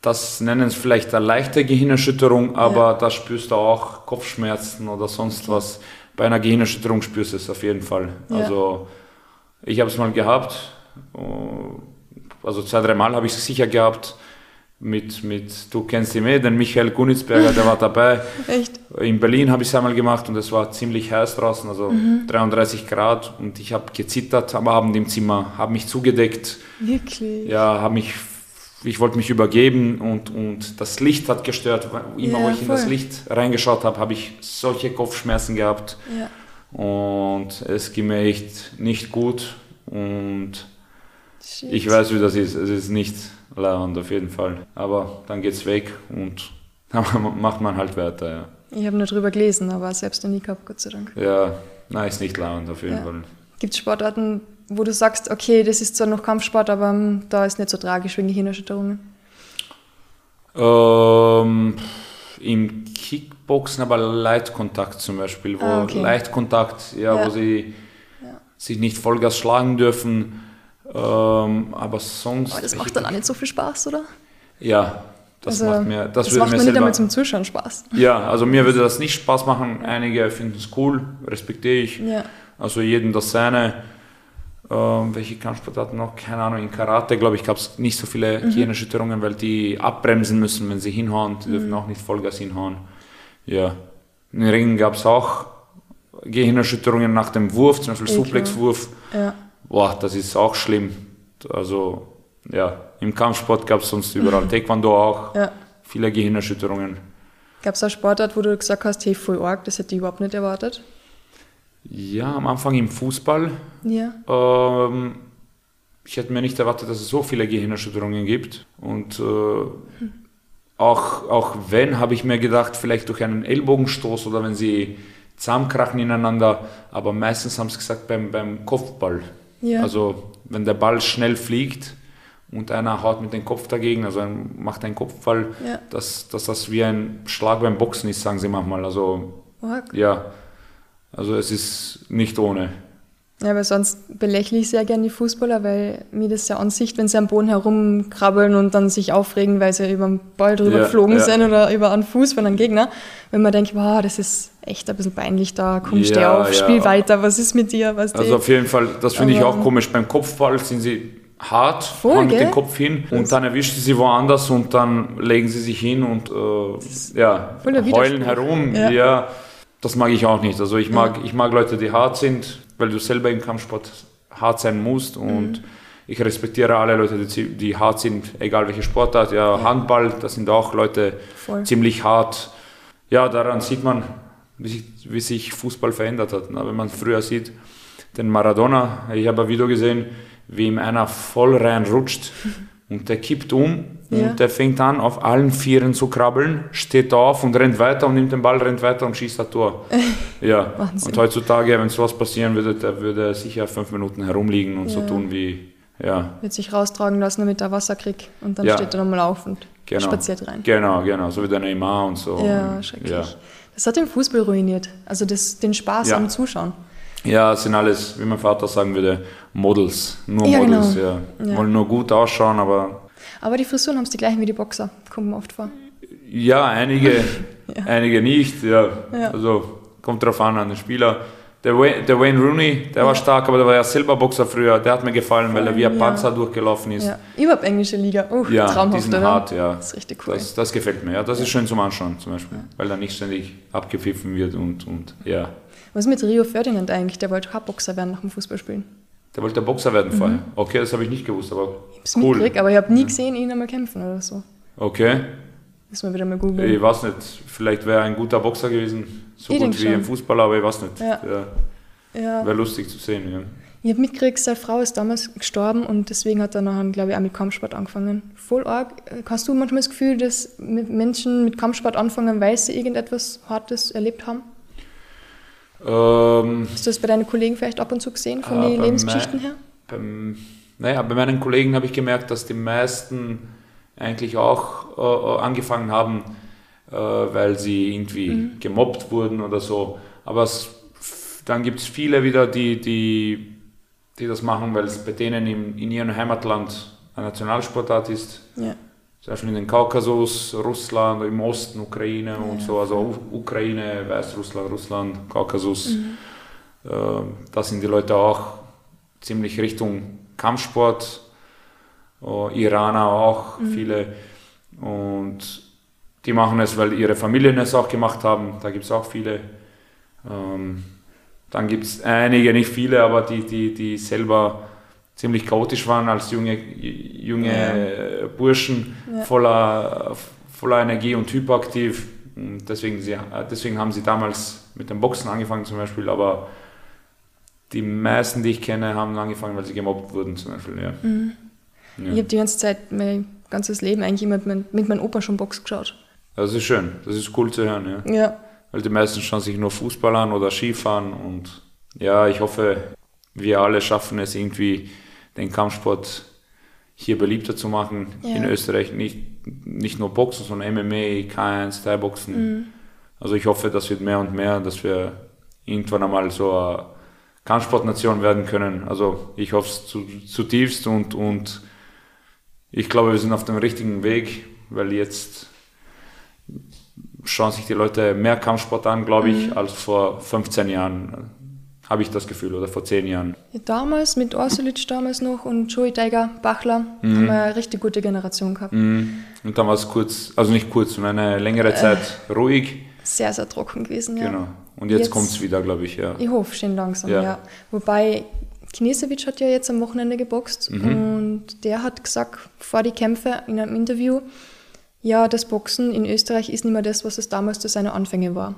Speaker 2: Das nennen sie vielleicht eine leichte Gehirnerschütterung, aber ja. da spürst du auch Kopfschmerzen oder sonst okay. was. Bei einer Gehirnerschütterung spürst du es auf jeden Fall. Ja. Also ich habe es mal gehabt, also zwei, drei Mal habe ich es sicher gehabt mit, mit, du kennst ihn eh, den Michael Gunitzberger, der war dabei.
Speaker 1: Echt?
Speaker 2: In Berlin habe ich es einmal gemacht und es war ziemlich heiß draußen, also mhm. 33 Grad und ich habe gezittert am Abend im Zimmer, habe mich zugedeckt.
Speaker 1: Wirklich?
Speaker 2: Ja, habe mich, ich wollte mich übergeben und, und das Licht hat gestört. Immer ja, wo ich voll. in das Licht reingeschaut habe, habe ich solche Kopfschmerzen gehabt. Ja. Und es ging mir echt nicht gut und Shit. ich weiß, wie das ist. Es ist nicht Leihwand auf jeden Fall. Aber dann geht es weg und dann macht man halt weiter, ja.
Speaker 1: Ich habe nur drüber gelesen, aber selbst noch nie gehabt, Gott sei Dank.
Speaker 2: Ja, nein, ist nicht Leihwand auf jeden ja. Fall.
Speaker 1: Gibt es Sportarten, wo du sagst, okay, das ist zwar noch Kampfsport, aber um, da ist nicht so tragisch wegen Gehirnerschütterungen?
Speaker 2: Ähm, Im Kickboxen aber Leitkontakt zum Beispiel, wo ah, okay. Leitkontakt, ja, ja. wo sie ja. sich nicht Vollgas schlagen dürfen ähm, aber sonst.
Speaker 1: Aber das macht dann auch nicht so viel Spaß, oder?
Speaker 2: Ja, das also, macht mir.
Speaker 1: Das, das macht mir nicht einmal zum Zuschauen Spaß.
Speaker 2: Ja, also mir würde das nicht Spaß machen. Einige finden es cool, respektiere ich.
Speaker 1: Ja.
Speaker 2: Also jedem das seine. Ähm, welche Kampfsportarten noch? Keine Ahnung. In Karate, glaube ich, gab es nicht so viele mhm. Gehirnerschütterungen, weil die abbremsen müssen, wenn sie hinhauen. Die mhm. dürfen auch nicht Vollgas hinhauen. Ja. In den Ringen gab es auch Gehirnerschütterungen nach dem Wurf, zum Beispiel Suplexwurf.
Speaker 1: Ja
Speaker 2: boah, das ist auch schlimm. Also ja, im Kampfsport gab es sonst überall, Taekwondo auch, ja. viele Gehirnerschütterungen.
Speaker 1: Gab es auch Sportart, wo du gesagt hast, hey, voll arg, das hätte ich überhaupt nicht erwartet?
Speaker 2: Ja, am Anfang im Fußball.
Speaker 1: Ja.
Speaker 2: Ähm, ich hätte mir nicht erwartet, dass es so viele Gehirnerschütterungen gibt. Und äh, hm. auch, auch wenn, habe ich mir gedacht, vielleicht durch einen Ellbogenstoß oder wenn sie zusammenkrachen ineinander, aber meistens haben sie gesagt beim, beim Kopfball. Ja. Also wenn der Ball schnell fliegt und einer haut mit dem Kopf dagegen, also macht einen Kopfball, ja. dass, dass das wie ein Schlag beim Boxen ist, sagen sie manchmal. Also ja, also es ist nicht ohne.
Speaker 1: Ja, aber sonst belächle ich sehr gerne die Fußballer, weil mir das ja an sich, wenn sie am Boden herumkrabbeln und dann sich aufregen, weil sie über den Ball drüber ja, geflogen ja. sind oder über einen Fuß von einem Gegner, wenn man denkt, wow, das ist echt ein bisschen peinlich, da komm, steh ja, auf, spiel weiter, was ist mit dir? Was
Speaker 2: also auf jeden Fall, das finde ich auch komisch, beim Kopfball sind sie hart, Voll, fahren mit dem Kopf hin und dann erwischt sie woanders und dann legen sie sich hin und äh, ja, heulen herum. Ja. das mag ich auch nicht. Also ich mag, ich mag Leute, die hart sind, weil du selber im Kampfsport hart sein musst und mhm. ich respektiere alle Leute, die, die, hart sind, egal welche Sportart. Ja, ja. Handball, das sind auch Leute Voll. ziemlich hart. Ja, daran sieht man, wie sich, wie sich Fußball verändert hat. Ne? Wenn man früher sieht, den Maradona, ich habe ein Video gesehen, wie ihm einer voll reinrutscht und der kippt um ja. Und der fängt an, auf allen Vieren zu krabbeln, steht auf und rennt weiter und nimmt den Ball, rennt weiter und schießt das Tor. Ja. und heutzutage, wenn sowas passieren würde, der würde sicher fünf Minuten herumliegen und ja. so tun wie. Ja.
Speaker 1: Wird sich raustragen lassen, damit er Wasser kriegt und dann ja. steht er nochmal auf und
Speaker 2: genau.
Speaker 1: spaziert rein.
Speaker 2: Genau, genau, so wie der Neymar und so.
Speaker 1: Ja, schrecklich. Das hat den Fußball ruiniert, also das, den Spaß am Zuschauen.
Speaker 2: Ja, sind alles, wie mein Vater sagen würde, Models. Nur ja, Models, genau. ja. Wollen nur gut ausschauen, aber
Speaker 1: aber die Frisuren haben es die gleichen wie die Boxer, kommt mir oft vor.
Speaker 2: Ja, einige, ja. einige nicht. Ja. ja. Also kommt drauf an, an den Spieler. Der Wayne, der Wayne Rooney, der ja. war stark, aber der war ja selber Boxer früher. Der hat mir gefallen, weil er wie ein Panzer durchgelaufen ist. Ja.
Speaker 1: Überhaupt englische Liga. Oh,
Speaker 2: ja, traumhaft, sind hart, ja.
Speaker 1: Das ist richtig cool.
Speaker 2: Das, das gefällt mir, ja. Das ist schön zum Anschauen zum Beispiel, weil er nicht ständig abgepfiffen wird und, und ja.
Speaker 1: Was ist mit Rio Ferdinand eigentlich? Der wollte auch Boxer werden nach dem Fußballspielen.
Speaker 2: Der wollte Boxer werden mhm. vorher. Okay, das habe ich nicht gewusst, aber
Speaker 1: ich cool. Mitgekriegt, aber ich habe nie gesehen, ihn einmal kämpfen oder so.
Speaker 2: Okay.
Speaker 1: Müssen wir wieder mal googeln.
Speaker 2: Ich weiß nicht, vielleicht wäre er ein guter Boxer gewesen, so ich gut wie schon. ein Fußballer, aber ich weiß nicht. Ja. ja. Wäre lustig zu sehen, ja.
Speaker 1: Ich habe mitgekriegt, seine Frau ist damals gestorben und deswegen hat er nachher, glaube ich, auch mit Kampfsport angefangen. Voll arg. Hast du manchmal das Gefühl, dass Menschen mit Kampfsport anfangen, weil sie irgendetwas Hartes erlebt haben?
Speaker 2: Ähm,
Speaker 1: Hast du das bei deinen Kollegen vielleicht ab und zu gesehen, von äh, den Lebensgeschichten her?
Speaker 2: Beim, naja, bei meinen Kollegen habe ich gemerkt, dass die meisten eigentlich auch äh, angefangen haben, äh, weil sie irgendwie mhm. gemobbt wurden oder so. Aber es, dann gibt es viele wieder, die, die, die das machen, weil es bei denen in, in ihrem Heimatland eine Nationalsportart ist. Ja. Zum Beispiel in den Kaukasus, Russland, im Osten, Ukraine ja. und so. Also Ukraine, Weißrussland, Russland, Kaukasus. Mhm. Äh, da sind die Leute auch ziemlich Richtung Kampfsport. Uh, Iraner auch, mhm. viele. Und die machen es, weil ihre Familien es auch gemacht haben. Da gibt es auch viele. Ähm, dann gibt es einige, nicht viele, aber die, die, die selber ziemlich chaotisch waren als junge, junge ja. Burschen, ja. Voller, voller Energie und hyperaktiv. Deswegen, sie, deswegen haben sie damals mit dem Boxen angefangen zum Beispiel, aber die meisten, die ich kenne, haben angefangen, weil sie gemobbt wurden zum Beispiel. Ja. Mhm.
Speaker 1: Ja. Ich habe die ganze Zeit, mein ganzes Leben eigentlich mit, mein, mit meinem Opa schon Box geschaut.
Speaker 2: Das ist schön, das ist cool zu hören, ja. ja. Weil die meisten schauen sich nur Fußball an oder Skifahren und ja, ich hoffe, wir alle schaffen es irgendwie, den Kampfsport hier beliebter zu machen ja. in Österreich. Nicht, nicht nur Boxen, sondern MMA, K1, Thai-Boxen. Mhm. Also ich hoffe, das wird mehr und mehr, dass wir irgendwann einmal so eine Kampfsportnation werden können. Also ich hoffe es zu, zutiefst und, und ich glaube, wir sind auf dem richtigen Weg, weil jetzt schauen sich die Leute mehr Kampfsport an, glaube ich, mhm. als vor 15 Jahren, habe ich das Gefühl, oder vor 10 Jahren.
Speaker 1: Ja, damals mit Orsulic damals noch und Joey Tiger, Bachler, mhm. haben wir eine richtig gute Generation gehabt.
Speaker 2: Mhm. Und dann war es kurz, also nicht kurz, sondern eine längere Zeit äh, ruhig.
Speaker 1: Sehr, sehr trocken gewesen, ja.
Speaker 2: Genau. Und jetzt, jetzt kommt es wieder, glaube ich, ja.
Speaker 1: Ich hoffe schon langsam, ja. ja. Wobei Knesewitsch hat ja jetzt am Wochenende geboxt mhm. und der hat gesagt vor die Kämpfe in einem Interview, ja, das Boxen in Österreich ist nicht mehr das, was es damals zu seinen Anfängen war.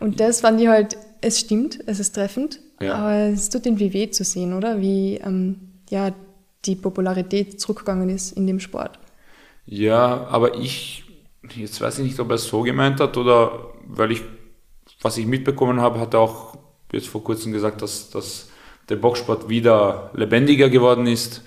Speaker 1: Und das fand ich halt, es stimmt, es ist treffend, ja. aber es tut irgendwie weh zu sehen, oder? Wie ähm, ja, die Popularität zurückgegangen ist in dem Sport.
Speaker 2: Ja, aber ich, jetzt weiß ich nicht, ob er es so gemeint hat oder weil ich, was ich mitbekommen habe, hat er auch jetzt vor kurzem gesagt, dass, dass der Boxsport wieder lebendiger geworden ist.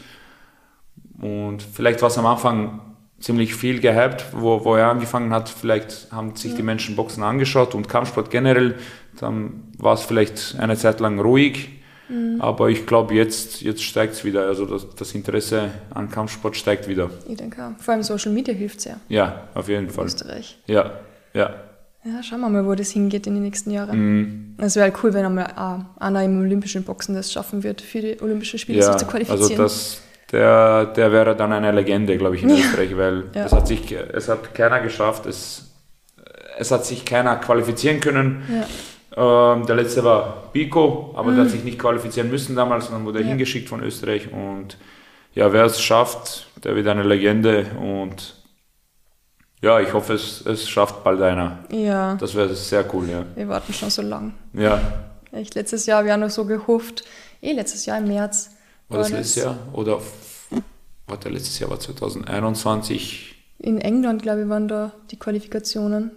Speaker 2: Und vielleicht war es am Anfang ziemlich viel gehypt, wo, wo er angefangen hat. Vielleicht haben sich die Menschen Boxen angeschaut und Kampfsport generell. Dann war es vielleicht eine Zeit lang ruhig. Mhm. Aber ich glaube, jetzt, jetzt steigt es wieder. Also das, das, Interesse an Kampfsport steigt wieder.
Speaker 1: Ich denke auch. Vor allem Social Media hilft sehr.
Speaker 2: Ja, auf jeden Fall.
Speaker 1: Österreich.
Speaker 2: Ja, ja.
Speaker 1: Ja, schauen wir mal, wo das hingeht in den nächsten Jahren. Mhm. Es wäre halt cool, wenn einmal einer im olympischen Boxen das schaffen wird, für die Olympischen Spiele ja, sich zu qualifizieren.
Speaker 2: Also das, der, der wäre dann eine Legende, glaube ich, in ja. Österreich, weil ja. es, hat sich, es hat keiner geschafft, es, es hat sich keiner qualifizieren können. Ja. Ähm, der letzte war Pico, aber mhm. der hat sich nicht qualifizieren müssen damals, sondern wurde hingeschickt von Österreich. Und ja, wer es schafft, der wird eine Legende und ja, ich hoffe, es, es schafft bald einer. Ja. Das wäre sehr cool, ja.
Speaker 1: Wir warten schon so lang.
Speaker 2: Ja.
Speaker 1: Echt, letztes Jahr, wir haben noch so gehofft, eh letztes Jahr im März.
Speaker 2: War das letztes Jahr? Oder warte, letztes Jahr war 2021.
Speaker 1: In England, glaube ich, waren da die Qualifikationen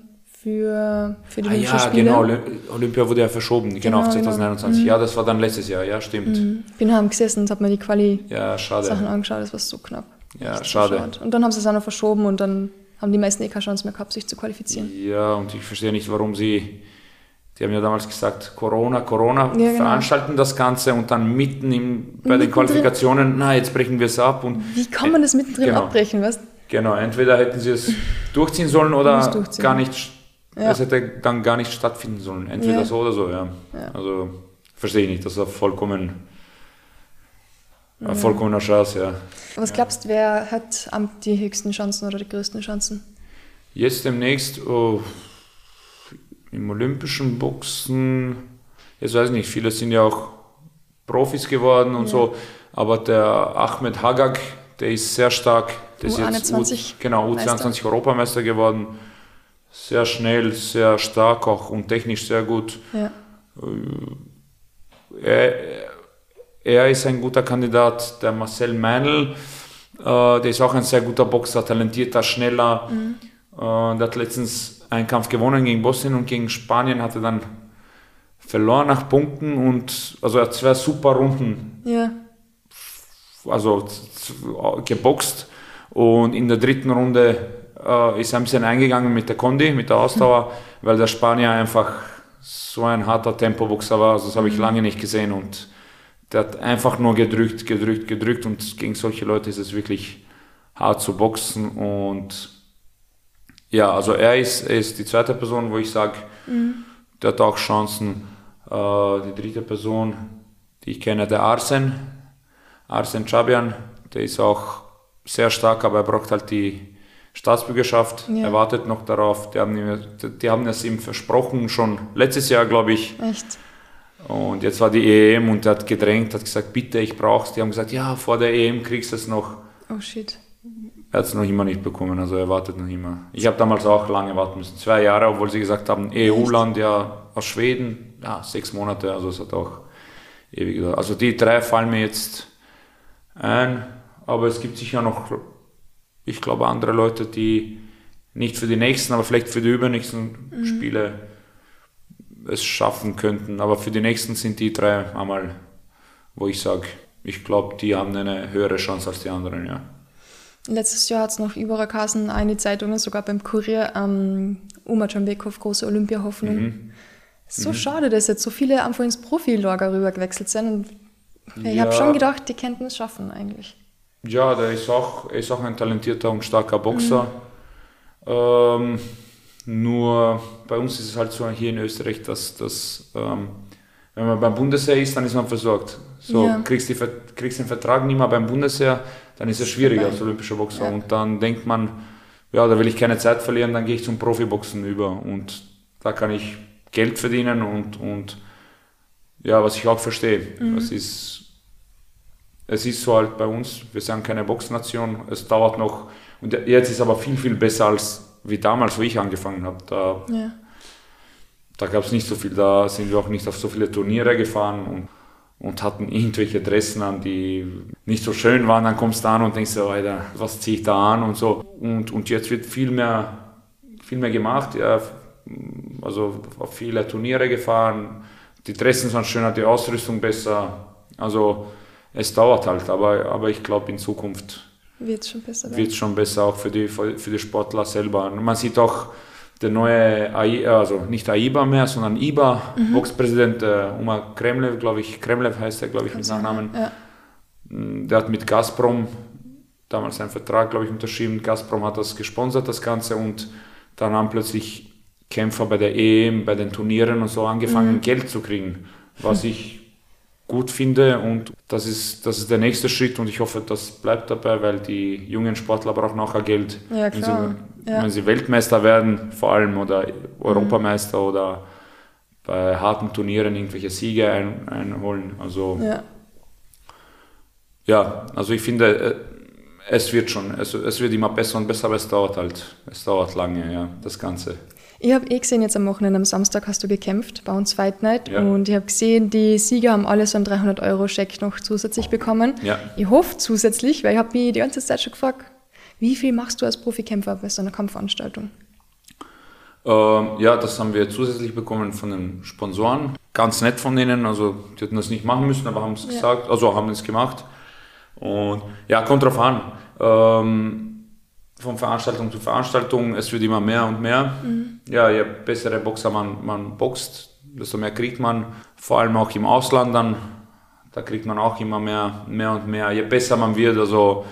Speaker 1: für, für die ah, Olympischen ja, Spiele. Ja,
Speaker 2: genau, Olympia wurde ja verschoben, genau, genau auf 2021. Genau. Ja, das war dann letztes Jahr, ja, stimmt.
Speaker 1: Mhm. Ich bin heim gesessen und habe mir die Quali-Sachen
Speaker 2: ja,
Speaker 1: angeschaut, das war so knapp.
Speaker 2: Ja, Echt schade.
Speaker 1: Und dann haben sie es auch noch verschoben und dann haben die meisten eh keine Chance mehr gehabt, sich zu qualifizieren.
Speaker 2: Ja, und ich verstehe nicht, warum sie, die haben ja damals gesagt, Corona, Corona, ja, genau. veranstalten das Ganze und dann mitten im, bei den Qualifikationen, na, jetzt brechen wir es ab. Und
Speaker 1: Wie kann man das mittendrin genau. abbrechen, weißt
Speaker 2: Genau, entweder hätten sie es durchziehen sollen oder durchziehen. gar nicht, ja. es hätte dann gar nicht stattfinden sollen. Entweder ja. so oder so, ja. Also verstehe ich nicht, das ist vollkommen ja. Vollkommener Chance, ja.
Speaker 1: Was glaubst du, wer hat die höchsten Chancen oder die größten Chancen?
Speaker 2: Jetzt demnächst oh, im olympischen Boxen, jetzt weiß ich nicht, viele sind ja auch Profis geworden und ja. so, aber der Ahmed Hagag, der ist sehr stark, der ist
Speaker 1: jetzt U,
Speaker 2: genau, U22 Europameister geworden, sehr schnell, sehr stark auch und technisch sehr gut. Ja. Äh, er, er ist ein guter Kandidat, der Marcel Meinl, äh, der ist auch ein sehr guter Boxer, talentierter, schneller. Mhm. Äh, der hat letztens einen Kampf gewonnen gegen Bosnien und gegen Spanien, hatte dann verloren nach Punkten und also er hat zwei super Runden. Ja. Also geboxt und in der dritten Runde äh, ist ein bisschen eingegangen mit der Kondi, mit der Ausdauer, mhm. weil der Spanier einfach so ein harter Tempoboxer war. Also das habe ich mhm. lange nicht gesehen und der hat einfach nur gedrückt, gedrückt, gedrückt und gegen solche Leute ist es wirklich hart zu boxen und ja, also er ist, er ist die zweite Person, wo ich sage, mhm. der hat auch Chancen. Äh, die dritte Person, die ich kenne, der Arsen, Arsen Chabian, der ist auch sehr stark, aber er braucht halt die Staatsbürgerschaft. Ja. Er wartet noch darauf. Die haben, die haben es ihm versprochen, schon letztes Jahr, glaube ich.
Speaker 1: Echt?
Speaker 2: Und jetzt war die EM und er hat gedrängt, hat gesagt, bitte, ich brauch's. Die haben gesagt, ja, vor der EM kriegst du es noch.
Speaker 1: Oh shit.
Speaker 2: Er hat es noch immer nicht bekommen, also er wartet noch immer. Ich habe damals auch lange warten müssen, zwei Jahre, obwohl sie gesagt haben, EU-Land ja aus Schweden, ja, sechs Monate, also es hat auch ewig gedauert. Also die drei fallen mir jetzt ein, aber es gibt sicher noch, ich glaube, andere Leute, die nicht für die nächsten, aber vielleicht für die übernächsten mhm. Spiele es schaffen könnten. Aber für die nächsten sind die drei einmal, wo ich sage, ich glaube, die haben eine höhere Chance als die anderen, ja.
Speaker 1: Letztes Jahr hat es noch überall Kassen, eine Zeitung, sogar beim Kurier, ähm, Uma Jambekov, große Olympiahoffnung. Mhm. So mhm. schade, dass jetzt so viele einfach ins Profilager rüber gewechselt sind. Und ich ja. habe schon gedacht, die könnten es schaffen eigentlich.
Speaker 2: Ja, der ist auch, ist auch ein talentierter und starker Boxer. Mhm. Ähm, nur bei uns ist es halt so hier in Österreich, dass, dass ähm, wenn man beim Bundesheer ist, dann ist man versorgt. So, ja. kriegst, du kriegst den Vertrag nicht mehr beim Bundesheer, dann ist es schwieriger als olympischer Boxer. Ja. Und dann denkt man, ja, da will ich keine Zeit verlieren, dann gehe ich zum Profiboxen über. Und da kann ich Geld verdienen und, und ja, was ich auch verstehe. Mhm. Das ist, es ist so halt bei uns, wir sind keine Boxnation, es dauert noch. Und jetzt ist aber viel, viel besser als wie damals, wo ich angefangen habe. Da, ja. da gab es nicht so viel, da sind wir auch nicht auf so viele Turniere gefahren und, und hatten irgendwelche Dressen an, die nicht so schön waren. Dann kommst du an und denkst so, Alter, was ziehe ich da an und so. Und, und jetzt wird viel mehr, viel mehr gemacht. Ja, also auf viele Turniere gefahren. Die Dressen sind schöner, die Ausrüstung besser. Also es dauert halt, aber, aber ich glaube in Zukunft
Speaker 1: wird schon besser.
Speaker 2: Wird schon besser auch für die, für die Sportler selber. Man sieht auch der neue, AI, also nicht AIBA mehr, sondern IBA, mhm. Boxpräsident äh, Uma Kremlev, glaube ich, Kremlev heißt er, glaube ich, mit Nachnamen. Ja. Mm, der hat mit Gazprom damals einen Vertrag, glaube ich, unterschrieben. Gazprom hat das gesponsert, das Ganze, und dann haben plötzlich Kämpfer bei der EM, bei den Turnieren und so angefangen, mhm. Geld zu kriegen, was ich gut finde und das ist, das ist der nächste Schritt und ich hoffe, das bleibt dabei, weil die jungen Sportler brauchen nachher Geld.
Speaker 1: Ja, wenn, sie,
Speaker 2: ja. wenn sie Weltmeister werden, vor allem oder Europameister mhm. oder bei harten Turnieren irgendwelche Siege ein, einholen. Also ja. ja, also ich finde, äh, es wird schon, es, es wird immer besser und besser, aber es dauert halt, es dauert lange, ja, das Ganze.
Speaker 1: Ich habe eh gesehen, jetzt am Wochenende, am Samstag hast du gekämpft bei uns Fight Night ja. und ich habe gesehen, die Sieger haben alle so einen 300-Euro-Scheck noch zusätzlich bekommen. Ja. Ich hoffe zusätzlich, weil ich habe mich die ganze Zeit schon gefragt, wie viel machst du als Profikämpfer bei so einer Kampfveranstaltung?
Speaker 2: Ähm, ja, das haben wir zusätzlich bekommen von den Sponsoren. Ganz nett von denen, also die hätten das nicht machen müssen, aber haben es ja. gesagt, also haben es gemacht. Und ja, kommt drauf an. Ähm, von Veranstaltung zu Veranstaltung, es wird immer mehr und mehr. Mhm. Ja, je bessere Boxer man, man boxt, desto mehr kriegt man, vor allem auch im Ausland dann, da kriegt man auch immer mehr, mehr und mehr. Je besser man wird, also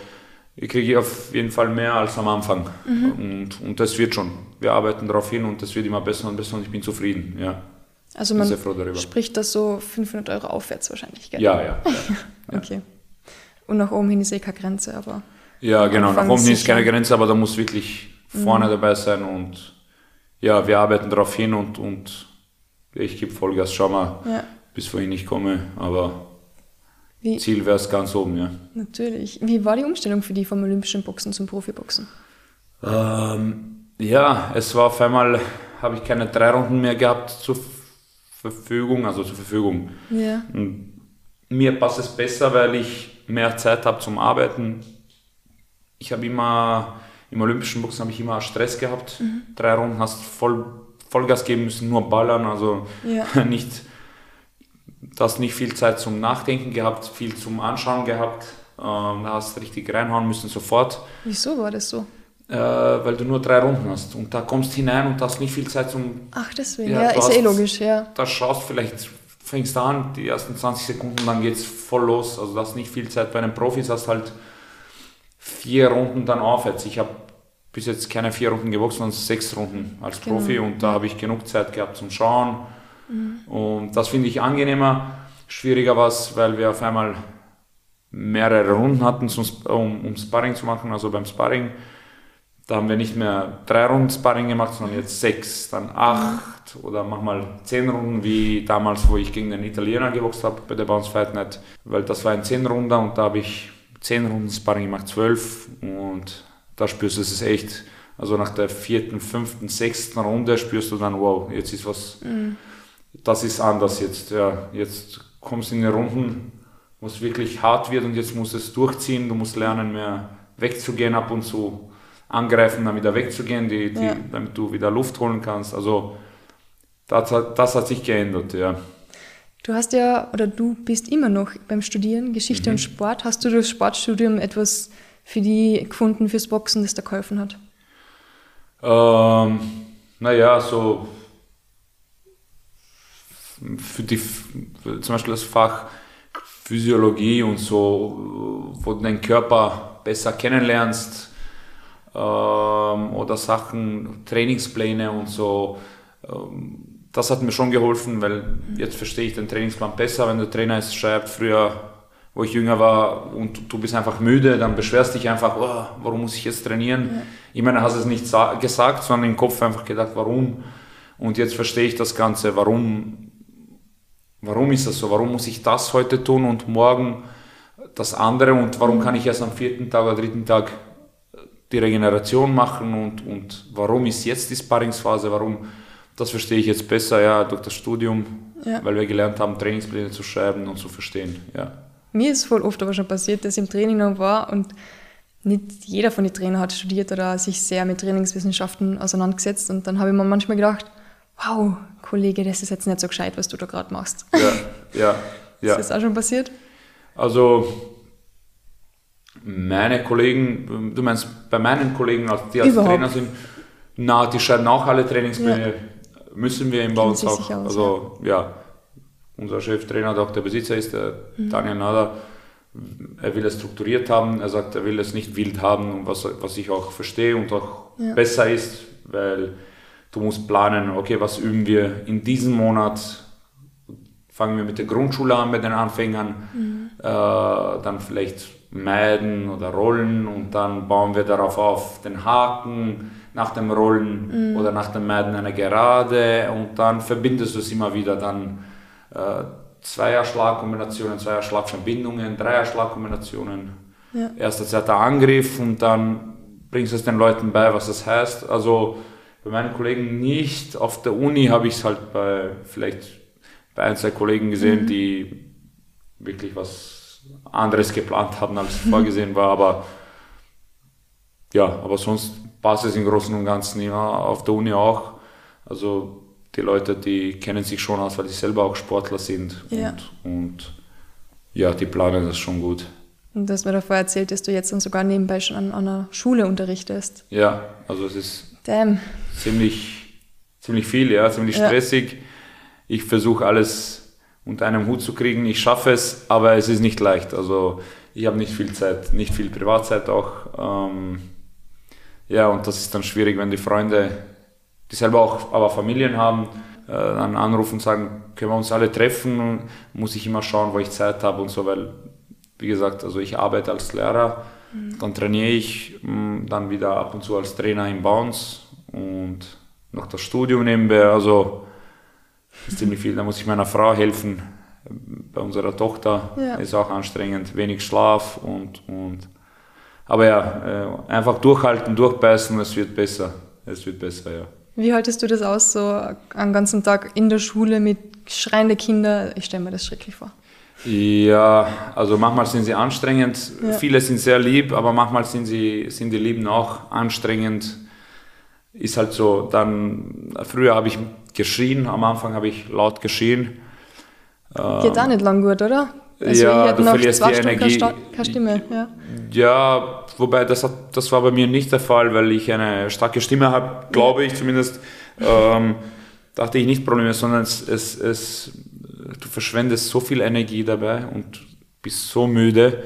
Speaker 2: ich kriege auf jeden Fall mehr als am Anfang. Mhm. Und, und das wird schon. Wir arbeiten darauf hin und das wird immer besser und besser und ich bin zufrieden. Ja.
Speaker 1: Also man spricht das so 500 Euro aufwärts wahrscheinlich,
Speaker 2: gell? Ja, ja. ja,
Speaker 1: ja. okay. Und nach oben hin ist eh keine Grenze, aber...
Speaker 2: Ja, genau. Nach oben ist keine Grenze, aber da muss wirklich vorne mhm. dabei sein und ja, wir arbeiten darauf hin und, und ich gebe Vollgas, schau mal, ja. bis wohin ich komme, aber Wie? Ziel wäre es ganz oben, ja.
Speaker 1: Natürlich. Wie war die Umstellung für die vom olympischen Boxen zum Profiboxen?
Speaker 2: Ähm, ja, es war auf einmal, habe ich keine drei Runden mehr gehabt zur Verfügung, also zur Verfügung. Ja. mir passt es besser, weil ich mehr Zeit habe zum Arbeiten, ich habe immer, im olympischen Boxen habe ich immer Stress gehabt. Mhm. Drei Runden hast voll, Vollgas geben müssen, nur ballern, also ja. nicht, du hast nicht viel Zeit zum Nachdenken gehabt, viel zum Anschauen gehabt. Ähm, hast du richtig reinhauen müssen sofort.
Speaker 1: Wieso war das so?
Speaker 2: äh, weil du nur drei Runden hast. Und da kommst hinein und hast nicht viel Zeit zum.
Speaker 1: Ach, deswegen, ja, ja ist hast, eh logisch, ja.
Speaker 2: Da schaust vielleicht, fängst du an, die ersten 20 Sekunden, dann geht es voll los. Also, das ist nicht viel Zeit. Bei einem Profis hast halt vier Runden dann aufwärts. Ich habe bis jetzt keine vier Runden gewachsen, sondern sechs Runden als genau. Profi und da habe ich genug Zeit gehabt zum Schauen. Mhm. Und das finde ich angenehmer. Schwieriger war es, weil wir auf einmal mehrere Runden hatten, um, um Sparring zu machen. Also beim Sparring, da haben wir nicht mehr drei Runden Sparring gemacht, sondern jetzt sechs, dann acht oder manchmal zehn Runden, wie damals, wo ich gegen den Italiener geboxt habe bei der Bounce Fight Net, weil das war ein zehn Runden und da habe ich zehn Runden Sparring gemacht, zwölf und da spürst du es echt. Also nach der vierten, fünften, sechsten Runde spürst du dann, wow, jetzt ist was, mhm. das ist anders jetzt. Ja, jetzt kommst du in die Runden, wo es wirklich hart wird und jetzt musst du es durchziehen. Du musst lernen, mehr wegzugehen ab und zu, angreifen, dann wieder wegzugehen, die, die, ja. damit du wieder Luft holen kannst. Also das hat, das hat sich geändert, ja.
Speaker 1: Du hast ja, oder du bist immer noch beim Studieren Geschichte mhm. und Sport. Hast du das Sportstudium etwas für die gefunden, fürs Boxen, das da geholfen hat?
Speaker 2: Ähm, naja, so für die, für zum Beispiel das Fach Physiologie und so, wo du deinen Körper besser kennenlernst ähm, oder Sachen, Trainingspläne und so. Ähm, das hat mir schon geholfen, weil jetzt verstehe ich den Trainingsplan besser, wenn der Trainer es schreibt. Früher wo ich jünger war und du bist einfach müde, dann beschwerst dich einfach, oh, warum muss ich jetzt trainieren? Ja. Ich meine, hast es nicht gesagt, sondern im Kopf einfach gedacht, warum? Und jetzt verstehe ich das Ganze, warum, warum ist das so? Warum muss ich das heute tun und morgen das andere? Und warum kann ich erst am vierten Tag oder dritten Tag die Regeneration machen? Und, und warum ist jetzt die Sparringsphase? Warum? Das verstehe ich jetzt besser, ja, durch das Studium, ja. weil wir gelernt haben, Trainingspläne zu schreiben und zu verstehen, ja.
Speaker 1: Mir ist voll oft aber schon passiert, dass ich im Training noch war und nicht jeder von den Trainern hat studiert oder sich sehr mit Trainingswissenschaften auseinandergesetzt. Und dann habe ich mir manchmal gedacht, wow, Kollege, das ist jetzt nicht so gescheit, was du da gerade machst.
Speaker 2: Ja, ja, ja.
Speaker 1: Ist das auch schon passiert?
Speaker 2: Also, meine Kollegen, du meinst bei meinen Kollegen, die als Überhaupt. Trainer sind, na, die schreiben auch alle Trainingspläne, ja. Müssen wir im Bau auch. Aus, also, ja. unser Cheftrainer, der auch der Besitzer ist, der mhm. Daniel Nader, er will es strukturiert haben, er sagt, er will es nicht wild haben, was, was ich auch verstehe und auch ja. besser ist, weil du musst planen, okay, was üben wir in diesem Monat, fangen wir mit der Grundschule an bei den Anfängern, mhm. äh, dann vielleicht meiden oder rollen und dann bauen wir darauf auf den Haken nach dem Rollen mhm. oder nach dem Meiden eine Gerade und dann verbindest du es immer wieder dann äh, Zweierschlagkombinationen, Zweierschlagverbindungen, Dreierschlagkombinationen. Ja. Erster, zweiter Angriff und dann bringst du es den Leuten bei, was das heißt. Also bei meinen Kollegen nicht. Auf der Uni habe ich es halt bei vielleicht bei ein, zwei Kollegen gesehen, mhm. die wirklich was anderes geplant haben, als vorgesehen war. Aber ja, aber sonst passt es im Großen und Ganzen immer auf der Uni auch. Also die Leute, die kennen sich schon aus, weil sie selber auch Sportler sind. Ja. Und, und ja, die planen das schon gut.
Speaker 1: Und du hast mir davor erzählt, dass du jetzt dann sogar nebenbei schon an, an einer Schule unterrichtest.
Speaker 2: Ja, also es ist Damn. ziemlich, ziemlich viel, ja, ziemlich stressig. Ja. Ich versuche alles unter einem Hut zu kriegen. Ich schaffe es, aber es ist nicht leicht. Also ich habe nicht viel Zeit, nicht viel Privatzeit auch. Ähm, ja, und das ist dann schwierig, wenn die Freunde die selber auch aber Familien haben, äh, dann anrufen und sagen, können wir uns alle treffen, muss ich immer schauen, wo ich Zeit habe und so, weil, wie gesagt, also ich arbeite als Lehrer, mhm. dann trainiere ich, mh, dann wieder ab und zu als Trainer im Bounce und noch das Studium nebenbei, also ist ziemlich viel, da muss ich meiner Frau helfen, bei unserer Tochter ja. ist auch anstrengend, wenig Schlaf und, und aber ja, äh, einfach durchhalten, durchbeißen, es wird besser, es wird besser, ja.
Speaker 1: Wie haltest du das aus, so einen ganzen Tag in der Schule mit schreienden Kindern? Ich stelle mir das schrecklich vor.
Speaker 2: Ja, also manchmal sind sie anstrengend. Ja. Viele sind sehr lieb, aber manchmal sind, sie, sind die Lieben auch anstrengend. Ist halt so. Dann, früher habe ich geschrien, am Anfang habe ich laut geschrien.
Speaker 1: Geht auch nicht lang gut, oder? Also
Speaker 2: ja, du verlierst die Energie.
Speaker 1: keine Stimme. Ja.
Speaker 2: Ja, wobei das, hat, das war bei mir nicht der Fall, weil ich eine starke Stimme habe, glaube ich zumindest. Ähm, dachte ich nicht Probleme, sondern es, es, es, du verschwendest so viel Energie dabei und bist so müde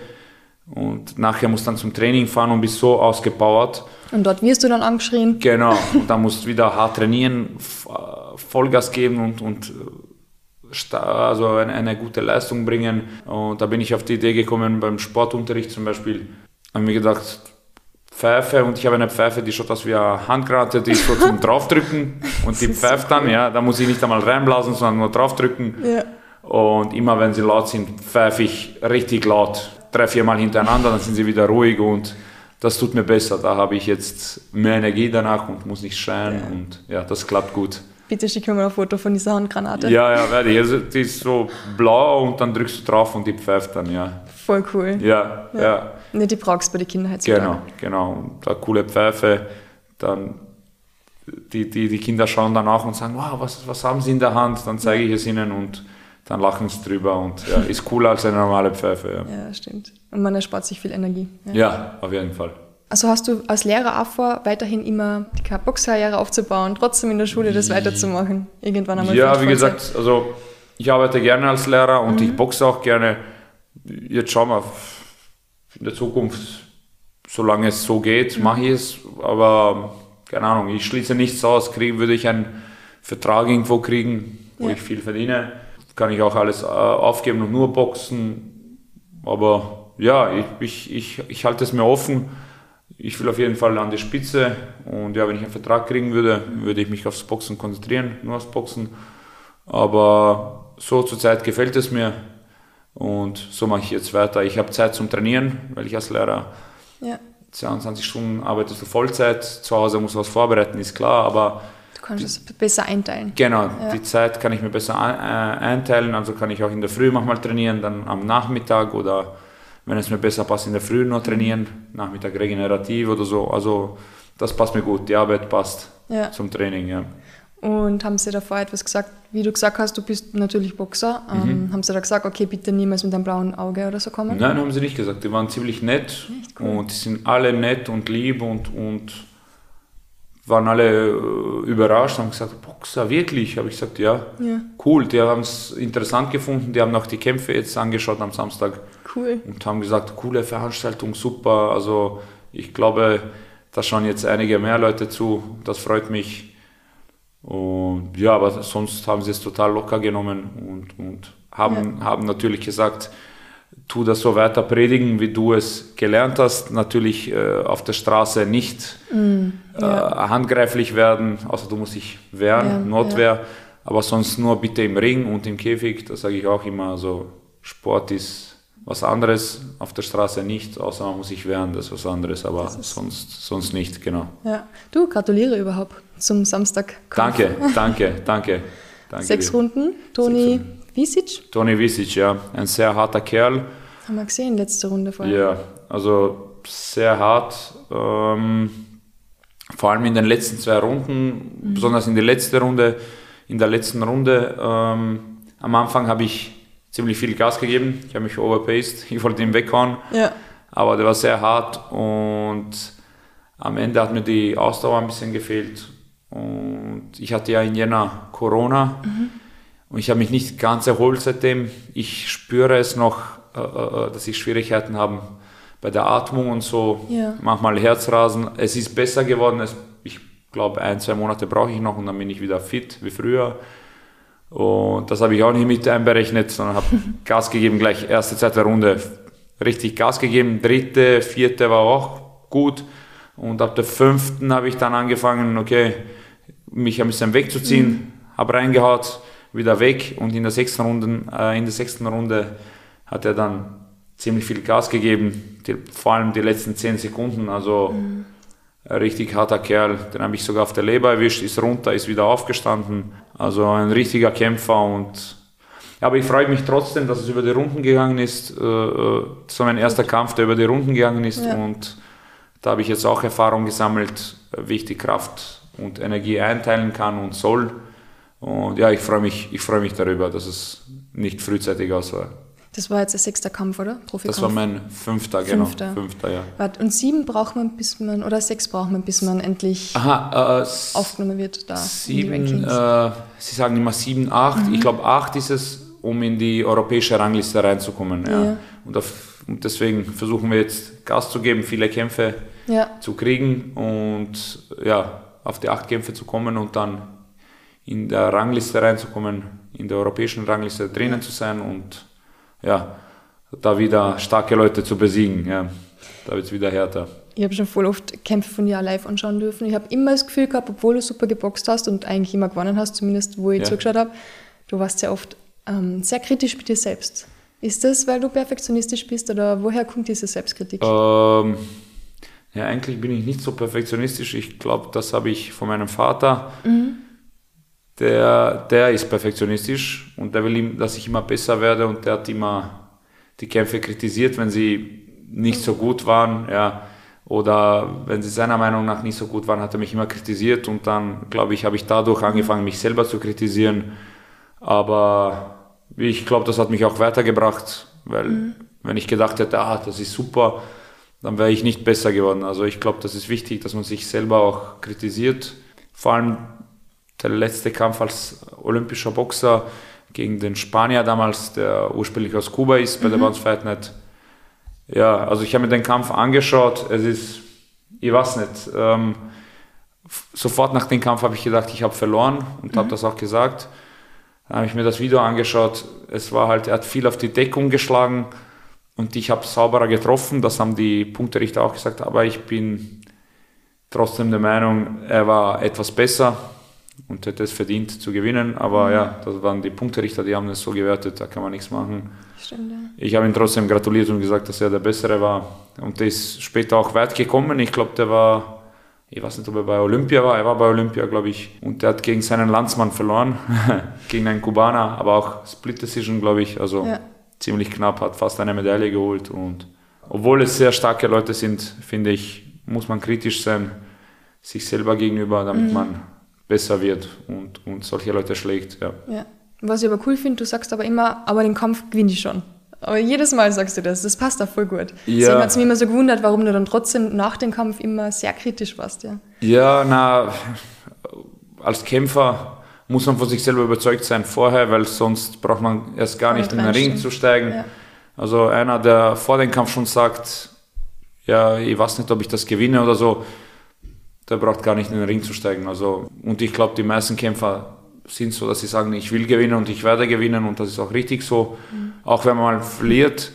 Speaker 2: und nachher musst dann zum Training fahren und bist so ausgepowert.
Speaker 1: Und dort wirst du dann angeschrien.
Speaker 2: Genau, und dann musst du wieder hart trainieren, äh, Vollgas geben und, und äh, also eine, eine gute Leistung bringen. Und da bin ich auf die Idee gekommen, beim Sportunterricht zum Beispiel, habe mir gedacht, Pfeife und ich habe eine Pfeife, die schaut aus wie eine Handgranate, die ist so zum draufdrücken und die pfeift dann, ja, da muss ich nicht einmal reinblasen, sondern nur draufdrücken.
Speaker 1: Ja.
Speaker 2: Und immer wenn sie laut sind, pfeife ich richtig laut, drei, vier Mal hintereinander, dann sind sie wieder ruhig und das tut mir besser. Da habe ich jetzt mehr Energie danach und muss nicht schreien
Speaker 1: Ja.
Speaker 2: und ja, das klappt gut.
Speaker 1: Bitte schick mir mal ein Foto von dieser Handgranate.
Speaker 2: Ja, ja, werde ich. Also, die ist so blau und dann drückst du drauf und die pfeift dann, ja.
Speaker 1: Voll cool.
Speaker 2: Ja, ja,
Speaker 1: Ne, die brauchst du bei den Kindern heutzutage.
Speaker 2: genau, genau. Und da coole Pfeife, dann die, die, die Kinder schauen dann auch und sagen, wow, was, was haben sie in der Hand? Dann zeige ich es ihnen und dann lachen sie drüber und ja, ist cooler als eine normale Pfeife. Ja,
Speaker 1: Ja, stimmt. Und man erspart sich viel Energie. Ja.
Speaker 2: ja auf jeden Fall.
Speaker 1: Also hast du als Lehrer auch vor, weiterhin immer die Boxkarriere aufzubauen, trotzdem in der Schule das weiterzumachen? Irgendwann einmal
Speaker 2: Ja, wie gesagt, also ich arbeite gerne als Lehrer und ich boxe auch gerne. Jetzt schauen wir in der Zukunft, solange es so geht, mache ich es. Aber keine Ahnung, ich schließe nichts aus. Kriegen würde ich einen Vertrag irgendwo kriegen, wo
Speaker 1: Ja.
Speaker 2: ich viel verdiene, kann ich auch alles äh, aufgeben und nur boxen. Aber ja, ich, ich, ich, ich halte es mir offen. Ich will auf jeden Fall an die Spitze und ja, wenn ich einen Vertrag kriegen würde, würde ich mich aufs Boxen konzentrieren, nur aufs Boxen. Aber so zurzeit gefällt es mir und so mache ich jetzt weiter. Ich habe Zeit zum Trainieren, weil ich als Lehrer
Speaker 1: Ja,
Speaker 2: 22 Stunden arbeitest du Vollzeit, zu Hause musst du was vorbereiten, ist klar, aber
Speaker 1: du kannst es besser einteilen.
Speaker 2: genau,
Speaker 1: Ja.
Speaker 2: die Zeit kann ich mir besser äh, einteilen, also kann ich auch in der Früh manchmal trainieren, dann am Nachmittag oder wenn es mir besser passt, in der Früh noch trainieren, Nachmittag regenerativ oder so, also das passt mir gut, die Arbeit passt
Speaker 1: Ja.
Speaker 2: zum Training, ja.
Speaker 1: Und haben sie davor etwas gesagt, wie du gesagt hast, du bist natürlich Boxer.
Speaker 2: Mhm.
Speaker 1: Ähm, haben sie da gesagt, okay, bitte niemals mit einem blauen Auge oder so kommen?
Speaker 2: Nein, haben sie nicht gesagt. Die waren ziemlich nett
Speaker 1: cool.
Speaker 2: und die sind alle nett und lieb und, und waren alle äh, überrascht, haben gesagt, Boxer, wirklich? Habe ich gesagt, ja.
Speaker 1: Ja,
Speaker 2: Cool, die haben es interessant gefunden, die haben auch die Kämpfe jetzt angeschaut am Samstag
Speaker 1: cool.
Speaker 2: und haben gesagt, coole Veranstaltung, super. Also ich glaube, da schauen jetzt einige mehr Leute zu, das freut mich. Und ja, aber sonst haben sie es total locker genommen und, und haben, haben natürlich gesagt, tu das so weiter predigen, wie du es gelernt hast. Natürlich äh, auf der Straße nicht äh, handgreiflich werden, außer du musst dich wehren,
Speaker 1: Ja,
Speaker 2: Notwehr. Aber sonst nur bitte im Ring und im Käfig, das sage ich auch immer. Also Sport ist was anderes, auf der Straße nicht, außer man muss sich wehren, das ist was anderes, aber sonst, sonst nicht, genau.
Speaker 1: Ja. Du, gratuliere überhaupt zum Samstag.
Speaker 2: Danke, danke, danke. danke
Speaker 1: Sechs
Speaker 2: dir.
Speaker 1: Runden. Toni Visic,
Speaker 2: Toni Visic, ja, ein sehr harter Kerl.
Speaker 1: haben wir gesehen, letzte Runde vorher.
Speaker 2: Ja, also sehr hart. Ähm, vor allem in den letzten zwei Runden, besonders in der letzten Runde. In der letzten Runde, ähm, am Anfang habe ich ziemlich viel Gas gegeben. Ich habe mich overpaced. Ich wollte ihn weghauen,
Speaker 1: Ja.
Speaker 2: aber der war sehr hart und am Ende hat mir die Ausdauer ein bisschen gefehlt. Und ich hatte ja in Jänner Corona und ich habe mich nicht ganz erholt seitdem. Ich spüre es noch, äh, äh, dass ich Schwierigkeiten habe bei der Atmung und so.
Speaker 1: Ja.
Speaker 2: Manchmal Herzrasen. Es ist besser geworden. Es, ich glaube, ein, zwei Monate brauche ich noch und dann bin ich wieder fit wie früher. Und das habe ich auch nicht mit einberechnet, sondern habe Gas gegeben, gleich erste, zweite Runde richtig Gas gegeben. Dritte, vierte war auch gut. Und ab der fünften habe ich dann angefangen, okay, mich ein bisschen wegzuziehen, habe reingehaut, wieder weg und in der sechsten Runde, äh, in der sechsten Runde hat er dann ziemlich viel Gas gegeben, die, vor allem die letzten zehn Sekunden, also ein richtig harter Kerl, den habe ich sogar auf der Leber erwischt, ist runter, ist wieder aufgestanden, also ein richtiger Kämpfer und aber ich freue mich trotzdem, dass es über die Runden gegangen ist, äh, äh, so mein erster Kampf, der über die Runden gegangen ist
Speaker 1: Ja.
Speaker 2: und da habe ich jetzt auch Erfahrung gesammelt, wie ich die Kraft und Energie einteilen kann und soll. Und ja, ich freue mich, ich freue mich darüber, dass es nicht frühzeitig aus war.
Speaker 1: Das war jetzt der sechste Kampf, oder?
Speaker 2: Profikampf. Das war mein fünfter, genau.
Speaker 1: Fünfter. fünfter ja. Und sieben braucht man, bis man, oder sechs braucht man, bis man endlich Aha, äh, aufgenommen wird da.
Speaker 2: Sieben, äh, Sie sagen immer sieben, acht. Mhm. Ich glaube, acht ist es, um in die europäische Rangliste reinzukommen. Ja. ja. Und, auf, und, deswegen versuchen wir jetzt Gas zu geben, viele Kämpfe ja. zu kriegen und ja, auf die acht Kämpfe zu kommen und dann in der Rangliste reinzukommen, in der europäischen Rangliste drinnen zu sein und ja, da wieder starke Leute zu besiegen. Ja. Da wird es wieder härter.
Speaker 1: Ich habe schon voll oft Kämpfe von dir live anschauen dürfen. Ich habe immer das Gefühl gehabt, obwohl du super geboxt hast und eigentlich immer gewonnen hast, zumindest wo ich ja. zugeschaut habe, du warst sehr oft ähm, sehr kritisch mit dir selbst. Ist das, weil du perfektionistisch bist oder woher kommt diese Selbstkritik?
Speaker 2: Ähm, ja, eigentlich bin ich nicht so perfektionistisch. Ich glaube, das habe ich von meinem Vater. Mhm der, der ist perfektionistisch und der will, dass ich immer besser werde und der hat immer die Kämpfe kritisiert, wenn sie nicht so gut waren, ja, oder wenn sie seiner Meinung nach nicht so gut waren, hat er mich immer kritisiert und dann, glaube ich, habe ich dadurch angefangen, mich selber zu kritisieren. Aber ich glaube, das hat mich auch weitergebracht, weil mhm. wenn ich gedacht hätte, ah, das ist super, dann wäre ich nicht besser geworden. Also ich glaube, das ist wichtig, dass man sich selber auch kritisiert. Vor allem der letzte Kampf als olympischer Boxer gegen den Spanier damals, der ursprünglich aus Kuba ist, bei mhm. der Bounce Fight Night. Ja, also ich habe mir den Kampf angeschaut. Es ist, ich weiß nicht, ähm, sofort nach dem Kampf habe ich gedacht, ich habe verloren und mhm. habe das auch gesagt. Dann habe ich mir das Video angeschaut. Es war halt, er hat viel auf die Deckung geschlagen und ich habe sauberer getroffen. Das haben die Punkterichter auch gesagt, aber ich bin trotzdem der Meinung, er war etwas besser und hätte es verdient zu gewinnen. Aber mhm. ja, das waren die Punkterichter, die haben es so gewertet, da kann man nichts machen. Stimmt, ja. Ich habe ihm trotzdem gratuliert und gesagt, dass er der Bessere war. Und der ist später auch weit gekommen. Ich glaube, der war, ich weiß nicht, ob er bei Olympia war, er war bei Olympia, glaube ich. Und der hat gegen seinen Landsmann verloren, gegen einen Kubaner, aber auch Split Decision, glaube ich. Also ja. ziemlich knapp, hat fast eine Medaille geholt. Und obwohl es sehr starke Leute sind, finde ich, muss man kritisch sein, sich selber gegenüber, damit mhm. man besser wird und, und solche Leute schlägt. Ja.
Speaker 1: ja. Was ich aber cool finde, du sagst aber immer, aber den Kampf gewinne ich schon. Aber jedes Mal sagst du das, das passt auch voll gut. Ja. Deswegen hat es mich immer so gewundert, warum du dann trotzdem nach dem Kampf immer sehr kritisch warst. Ja,
Speaker 2: ja na, als Kämpfer muss man von sich selber überzeugt sein vorher, weil sonst braucht man erst gar nicht in den Ring zu steigen. Ja. Also einer, der vor dem Kampf schon sagt, ja, ich weiß nicht, ob ich das gewinne oder so, der braucht gar nicht in den Ring zu steigen. Also, und ich glaube, die meisten Kämpfer sind so, dass sie sagen, ich will gewinnen und ich werde gewinnen und das ist auch richtig so. Mhm. Auch wenn man mal verliert,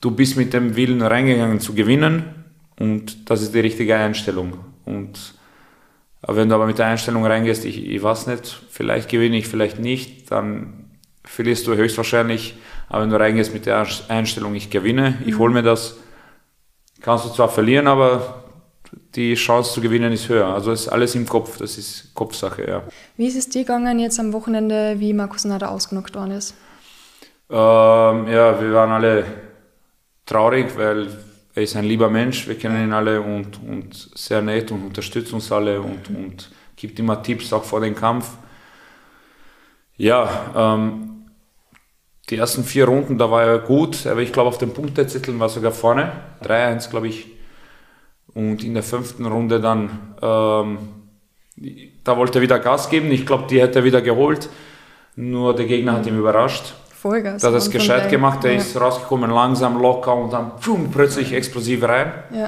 Speaker 2: du bist mit dem Willen reingegangen zu gewinnen und das ist die richtige Einstellung. Und wenn du aber mit der Einstellung reingehst, ich, ich weiß nicht, vielleicht gewinne ich, vielleicht nicht, dann verlierst du höchstwahrscheinlich. Aber wenn du reingehst mit der Einstellung, ich gewinne, ich mhm. hole mir das, kannst du zwar verlieren, aber die Chance zu gewinnen ist höher. Also ist alles im Kopf, das ist Kopfsache, ja.
Speaker 1: Wie ist es dir gegangen jetzt am Wochenende, wie Markus Nader ausgenockt worden ist?
Speaker 2: Ähm, ja, wir waren alle traurig, weil er ist ein lieber Mensch, wir kennen ihn alle und, und sehr nett und unterstützt uns alle und, und gibt immer Tipps auch vor dem Kampf. Ja, ähm, die ersten vier Runden, da war er gut, aber ich glaube auf den Punktezetteln war er sogar vorne. 3-1, glaube ich, und in der fünften Runde dann, ähm, da wollte er wieder Gas geben. Ich glaube, die hätte er wieder geholt. Nur der Gegner hat ihn überrascht. Vollgas. Da hat es gescheit gemacht. Er ja. ist rausgekommen, langsam, locker und dann pfum, plötzlich explosiv rein. Ja.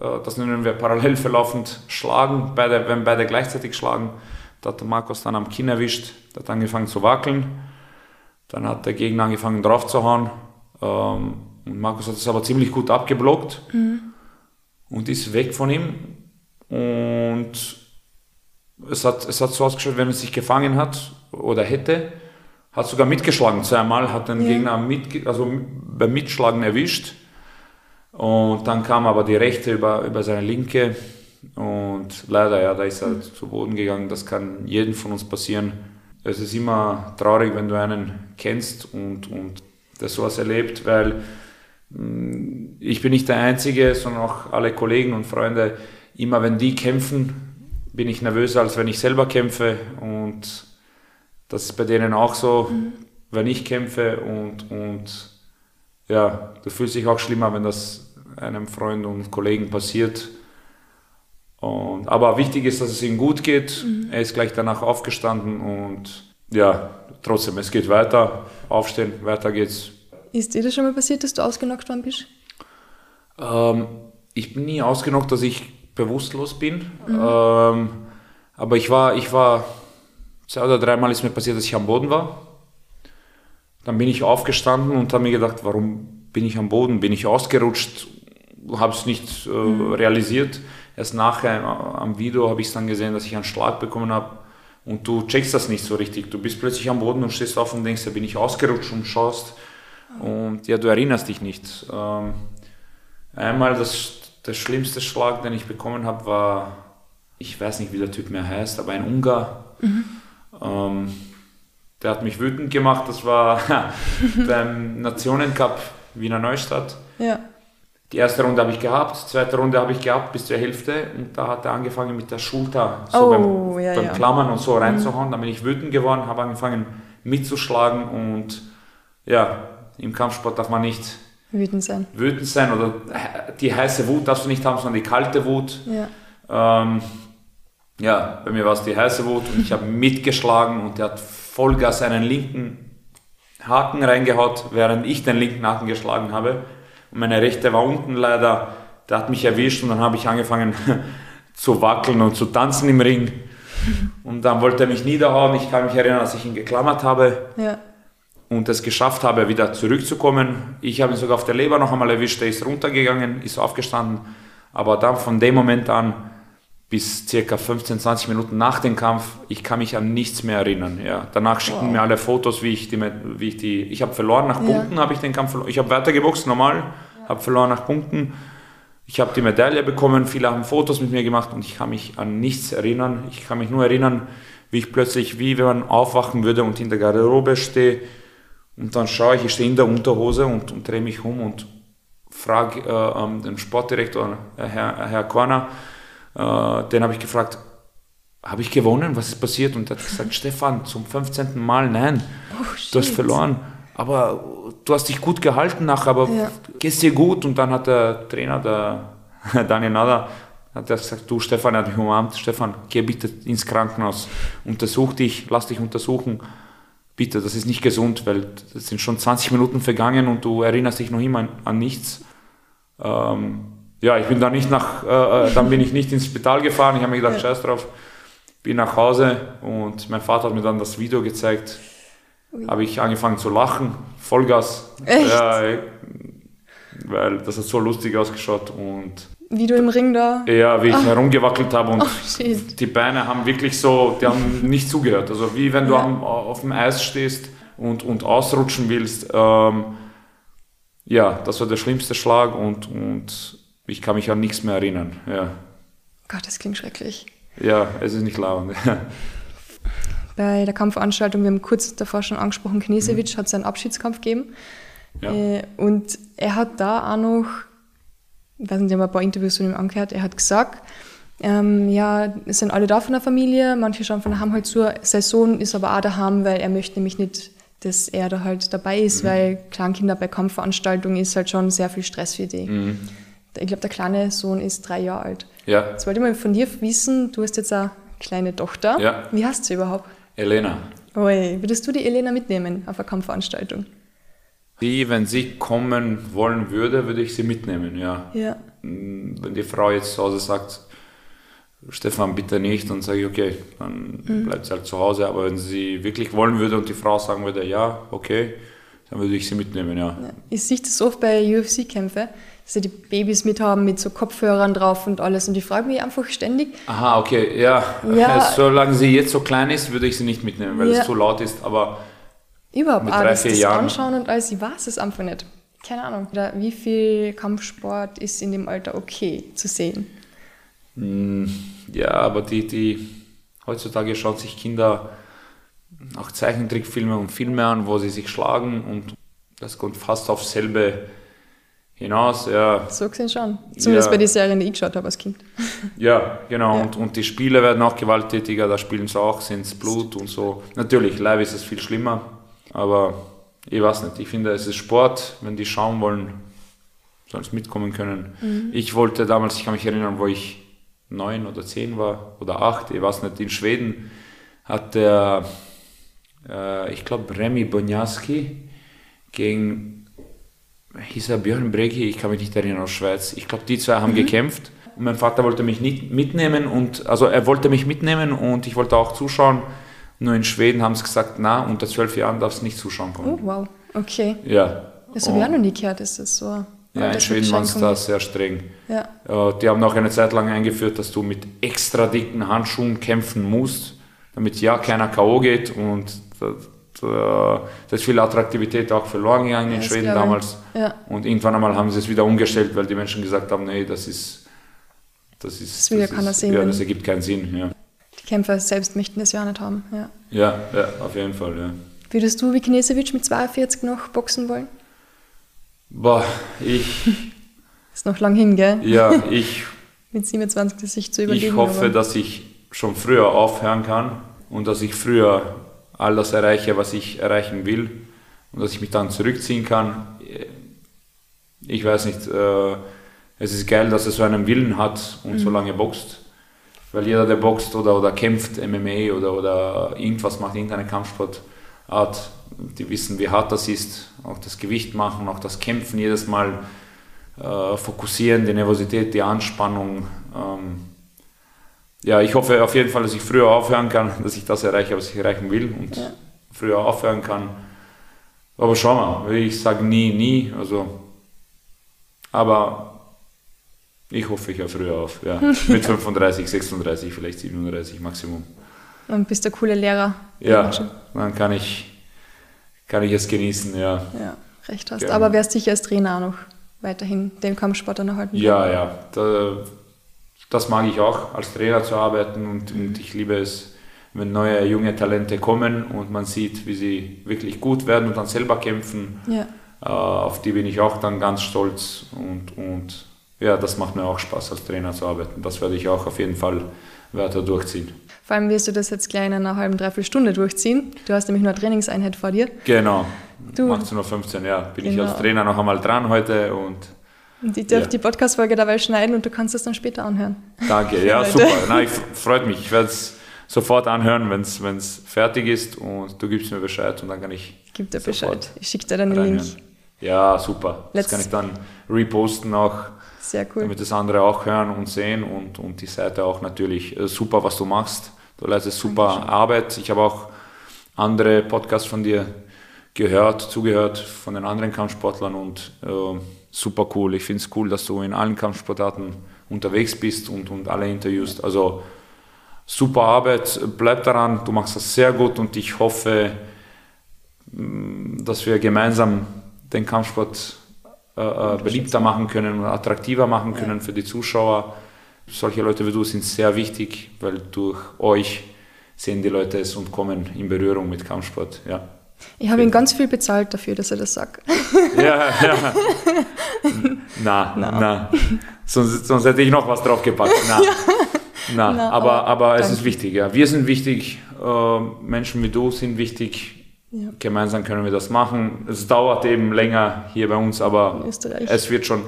Speaker 2: Äh, das nennen wir parallel verlaufend schlagen. Beide, wenn beide gleichzeitig schlagen, da hat der Markus dann am Kinn erwischt. Der hat angefangen zu wackeln. Dann hat der Gegner angefangen drauf zu hauen. Ähm, und Markus hat es aber ziemlich gut abgeblockt. Mhm und ist weg von ihm. Und es hat, es hat so ausgeschaut, wenn er sich gefangen hat oder hätte, hat sogar mitgeschlagen. Zweimal hat den ja. Gegner mit, also beim Mitschlagen erwischt. Und dann kam aber die rechte über, über seine linke. Und leider, ja, da ist er mhm. zu Boden gegangen. Das kann jedem von uns passieren. Es ist immer traurig, wenn du einen kennst und, und das sowas erlebt, weil ich bin nicht der Einzige, sondern auch alle Kollegen und Freunde. Immer wenn die kämpfen, bin ich nervöser, als wenn ich selber kämpfe. Und das ist bei denen auch so, mhm. wenn ich kämpfe. Und, und ja, du fühlst dich auch schlimmer, wenn das einem Freund und Kollegen passiert. Und, aber wichtig ist, dass es ihm gut geht. Mhm. Er ist gleich danach aufgestanden und ja, trotzdem, es geht weiter. Aufstehen, weiter geht's.
Speaker 1: Ist dir das schon mal passiert, dass du ausgenockt worden bist?
Speaker 2: Ähm, ich bin nie ausgenockt, dass ich bewusstlos bin. Mhm. Ähm, aber ich war, ich war, zwei oder dreimal ist mir passiert, dass ich am Boden war. Dann bin ich aufgestanden und habe mir gedacht, warum bin ich am Boden? Bin ich ausgerutscht? Habe es nicht äh, mhm. realisiert. Erst nachher äh, am Video habe ich dann gesehen, dass ich einen Schlag bekommen habe. Und du checkst das nicht so richtig. Du bist plötzlich am Boden und stehst auf und denkst, da bin ich ausgerutscht und schaust. Und ja, du erinnerst dich nicht. Ähm, einmal das, der schlimmste Schlag, den ich bekommen habe, war, ich weiß nicht, wie der Typ mehr heißt, aber ein Ungar. Mhm. Ähm, der hat mich wütend gemacht. Das war beim Nationencup Wiener Neustadt. Ja. Die erste Runde habe ich gehabt, die zweite Runde habe ich gehabt bis zur Hälfte und da hat er angefangen mit der Schulter so oh, beim, ja, beim ja. Klammern und so reinzuhauen. Mhm. Da bin ich wütend geworden, habe angefangen mitzuschlagen und ja, im Kampfsport darf man nicht
Speaker 1: wütend sein.
Speaker 2: Wütend sein oder die heiße Wut darfst du nicht haben, sondern die kalte Wut. Ja, ähm, ja bei mir war es die heiße Wut und ich habe mitgeschlagen und er hat Vollgas einen linken Haken reingehaut, während ich den linken Haken geschlagen habe. Und meine rechte war unten leider, der hat mich erwischt und dann habe ich angefangen zu wackeln und zu tanzen im Ring. Und dann wollte er mich niederhauen. Ich kann mich erinnern, dass ich ihn geklammert habe ja. Und es geschafft habe, wieder zurückzukommen. Ich habe ihn sogar auf der Leber noch einmal erwischt. Er ist runtergegangen, ist aufgestanden. Aber dann von dem Moment an bis circa 15, 20 Minuten nach dem Kampf, ich kann mich an nichts mehr erinnern. Ja. Danach schicken wow. mir alle Fotos, wie ich die, wie ich die, ich habe verloren nach Punkten, ja. habe ich den Kampf verloren. Ich habe weitergeboxt, normal, ja. habe verloren nach Punkten. Ich habe die Medaille bekommen, viele haben Fotos mit mir gemacht und ich kann mich an nichts erinnern. Ich kann mich nur erinnern, wie ich plötzlich, wie wenn man aufwachen würde und in der Garderobe stehe und dann schaue ich, ich stehe in der Unterhose und, und drehe mich um und frage äh, ähm, den Sportdirektor, äh, Herr, Herr Korner, äh, den habe ich gefragt, habe ich gewonnen? Was ist passiert? Und er hat gesagt, Stefan, zum 15. Mal, nein, oh, du hast verloren. Aber du hast dich gut gehalten nachher, aber ja. geht's dir gut? Und dann hat der Trainer, der Daniel Nader, hat er gesagt, du Stefan, er hat mich umarmt, Stefan, geh bitte ins Krankenhaus, untersuch dich, lass dich untersuchen. Bitte, das ist nicht gesund, weil es sind schon 20 Minuten vergangen und du erinnerst dich noch immer an, an nichts. Ähm, ja, ich bin dann nicht nach, äh, äh, dann bin ich nicht ins Spital gefahren. Ich habe mir gedacht, ja. scheiß drauf. Bin nach Hause und mein Vater hat mir dann das Video gezeigt. Habe ich angefangen zu lachen, Vollgas. Echt? Ja, weil das hat so lustig ausgeschaut und
Speaker 1: wie du im Ring da?
Speaker 2: Ja, wie ich Ach. herumgewackelt habe und oh, die Beine haben wirklich so, die haben nicht zugehört. Also wie wenn du ja. am, auf dem Eis stehst und, und ausrutschen willst. Ähm, ja, das war der schlimmste Schlag und, und ich kann mich an nichts mehr erinnern. Ja.
Speaker 1: Gott, das klingt schrecklich.
Speaker 2: Ja, es ist nicht lauernd.
Speaker 1: Bei der Kampfveranstaltung, wir haben kurz davor schon angesprochen, Knesewitsch mhm. hat seinen Abschiedskampf gegeben. Ja. Äh, und er hat da auch noch, ich weiß nicht, ich habe ein paar Interviews von ihm angehört, er hat gesagt, ähm, ja, es sind alle da von der Familie, manche schauen von daheim halt zu. Sein Sohn ist aber auch daheim, weil er möchte nämlich nicht, dass er da halt dabei ist, mhm. weil Kleinkinder bei Kampfveranstaltungen ist halt schon sehr viel Stress für die. Mhm ich glaube, der kleine Sohn ist drei Jahre alt. Ja. Jetzt wollte ich mal von dir wissen, du hast jetzt eine kleine Tochter. Ja. Wie heißt sie überhaupt?
Speaker 2: Elena.
Speaker 1: Oi, würdest du die Elena mitnehmen auf eine Kampfveranstaltung?
Speaker 2: Die, wenn sie kommen wollen würde, würde ich sie mitnehmen, ja. ja. Mm, wenn die Frau jetzt zu Hause sagt, Stefan, bitte nicht, dann sage ich, okay, dann mhm. bleibt sie halt zu Hause. Aber wenn sie wirklich wollen würde und die Frau sagen würde, ja, okay, dann würde ich sie mitnehmen, ja. ja.
Speaker 1: Ich sehe das oft bei UFC-Kämpfen, dass sie die Babys mithaben mit so Kopfhörern drauf und alles. Und die fragen mich einfach ständig.
Speaker 2: Aha, okay, ja. ja. Solange sie jetzt so klein ist, würde ich sie nicht mitnehmen, weil ja. es zu laut ist. Aber
Speaker 1: überhaupt mit drei, alles, vier das Jahren. anschauen und alles, ich weiß es einfach nicht. Keine Ahnung. Wie viel Kampfsport ist in dem Alter okay zu sehen?
Speaker 2: Hm, ja, aber die, die heutzutage schauen sich Kinder auch Zeichentrickfilme und Filme an, wo sie sich schlagen und das kommt fast aufs selbe hinaus. Ja.
Speaker 1: So gesehen schon. Zumindest ja. bei den Serien, die ich geschaut habe als Kind.
Speaker 2: Ja, genau. Ja. Und, und die Spiele werden auch gewalttätiger, da spielen sie auch, sind es Blut und so. Natürlich, live ist es viel schlimmer, aber ich weiß nicht, ich finde, es ist Sport, wenn die schauen wollen, sollen sie mitkommen können. Mhm. Ich wollte damals, ich kann mich erinnern, wo ich neun oder zehn war oder acht, ich weiß nicht, in Schweden hat der, äh, ich glaube, Remy Bonjaski gegen, hieß er Björn Bregi, ich kann mich nicht erinnern, aus Schweiz. Ich glaube, die zwei haben mhm. gekämpft und mein Vater wollte mich nicht mitnehmen und, also er wollte mich mitnehmen und ich wollte auch zuschauen. Nur in Schweden haben sie gesagt, na, unter zwölf Jahren darfst du nicht zuschauen kommen.
Speaker 1: Oh, wow, okay.
Speaker 2: Ja.
Speaker 1: Das habe ich auch noch nie gehört, ist das so.
Speaker 2: Ja, in Schweden waren es da sehr streng. Ja. Die haben auch eine Zeit lang eingeführt, dass du mit extra dicken Handschuhen kämpfen musst, damit ja keiner K.O. geht und da, ist viel Attraktivität auch verloren gegangen ja, in Schweden damals. Ja. Und irgendwann einmal haben sie es wieder umgestellt, weil die Menschen gesagt haben, nee, das ist das ist
Speaker 1: das, das, ist,
Speaker 2: ja, das ergibt keinen Sinn. Ja.
Speaker 1: Kämpfer selbst möchten das ja auch nicht haben. Ja,
Speaker 2: ja, ja auf jeden Fall. Ja.
Speaker 1: Würdest du wie Knesewitsch mit 42 noch boxen wollen?
Speaker 2: Boah, ich.
Speaker 1: Ist noch lang hin, gell?
Speaker 2: Ja, ich.
Speaker 1: Mit 27 sich zu überleben.
Speaker 2: Ich hoffe, aber. dass ich schon früher aufhören kann und dass ich früher all das erreiche, was ich erreichen will und dass ich mich dann zurückziehen kann. Ich weiß nicht, äh, es ist geil, dass er so einen Willen hat und mhm. so lange boxt. Weil jeder, der boxt oder, oder kämpft, MMA oder, oder irgendwas macht, irgendeine Kampfsportart, die wissen, wie hart das ist, auch das Gewicht machen, auch das Kämpfen jedes Mal äh, fokussieren, die Nervosität, die Anspannung. Ähm, ja, ich hoffe auf jeden Fall, dass ich früher aufhören kann, dass ich das erreiche, was ich erreichen will und ja. früher aufhören kann. Aber schau mal, ich sage nie, nie, also, aber ich hoffe, ich höre früher auf, ja. Mit 35, 36, vielleicht 37 Maximum.
Speaker 1: Und bist du coole Lehrer.
Speaker 2: Ja, dann kann ich kann ich es genießen, ja.
Speaker 1: Ja, recht hast. Gerne. Aber wärst sicher als Trainer auch noch weiterhin den Kampfsport dann erhalten?
Speaker 2: Ja, ja. Da, das mag ich auch, als Trainer zu arbeiten und, und ich liebe es, wenn neue junge Talente kommen und man sieht, wie sie wirklich gut werden und dann selber kämpfen. Ja. Äh, auf die bin ich auch dann ganz stolz und, und ja, das macht mir auch Spaß, als Trainer zu arbeiten. Das werde ich auch auf jeden Fall weiter durchziehen.
Speaker 1: Vor allem wirst du das jetzt gleich in einer halben, dreiviertel Stunde durchziehen. Du hast nämlich nur eine Trainingseinheit vor dir.
Speaker 2: Genau. Du. 18.15 Uhr, ja. Bin genau. ich als Trainer noch einmal dran heute und.
Speaker 1: Und ich darf ja. die Podcast-Folge dabei schneiden und du kannst es dann später anhören.
Speaker 2: Danke, ja, super. Nein, ich freut mich. Ich werde es sofort anhören, wenn es fertig ist und du gibst mir Bescheid und dann kann ich.
Speaker 1: Gib dir Bescheid. Ich schicke dir dann den Link.
Speaker 2: Ja, super. Let's das kann ich dann reposten auch.
Speaker 1: Sehr cool.
Speaker 2: Damit das andere auch hören und sehen und, und die Seite auch natürlich äh, super, was du machst. Du leistest super Dankeschön. Arbeit. Ich habe auch andere Podcasts von dir gehört, zugehört von den anderen Kampfsportlern und äh, super cool. Ich finde es cool, dass du in allen Kampfsportarten unterwegs bist und, und alle interviewst. Also super Arbeit, bleib daran, du machst das sehr gut und ich hoffe, mm, dass wir gemeinsam den Kampfsport äh, äh beliebter machen können und attraktiver machen können für die Zuschauer solche Leute wie du sind sehr wichtig, weil durch euch sehen die Leute es und kommen in Berührung mit Kampfsport. Ja.
Speaker 1: Ich habe ihn ganz viel bezahlt dafür, dass er das sagt.
Speaker 2: Ja, ja. na, na, na. Sonst, sonst hätte ich noch was draufgepackt. Na. Ja. Na, na, aber, aber, aber es ist wichtig, ja. Wir sind wichtig, äh, Menschen wie du sind wichtig. Ja. Gemeinsam können wir das machen. Es dauert eben länger hier bei uns, aber es wird schon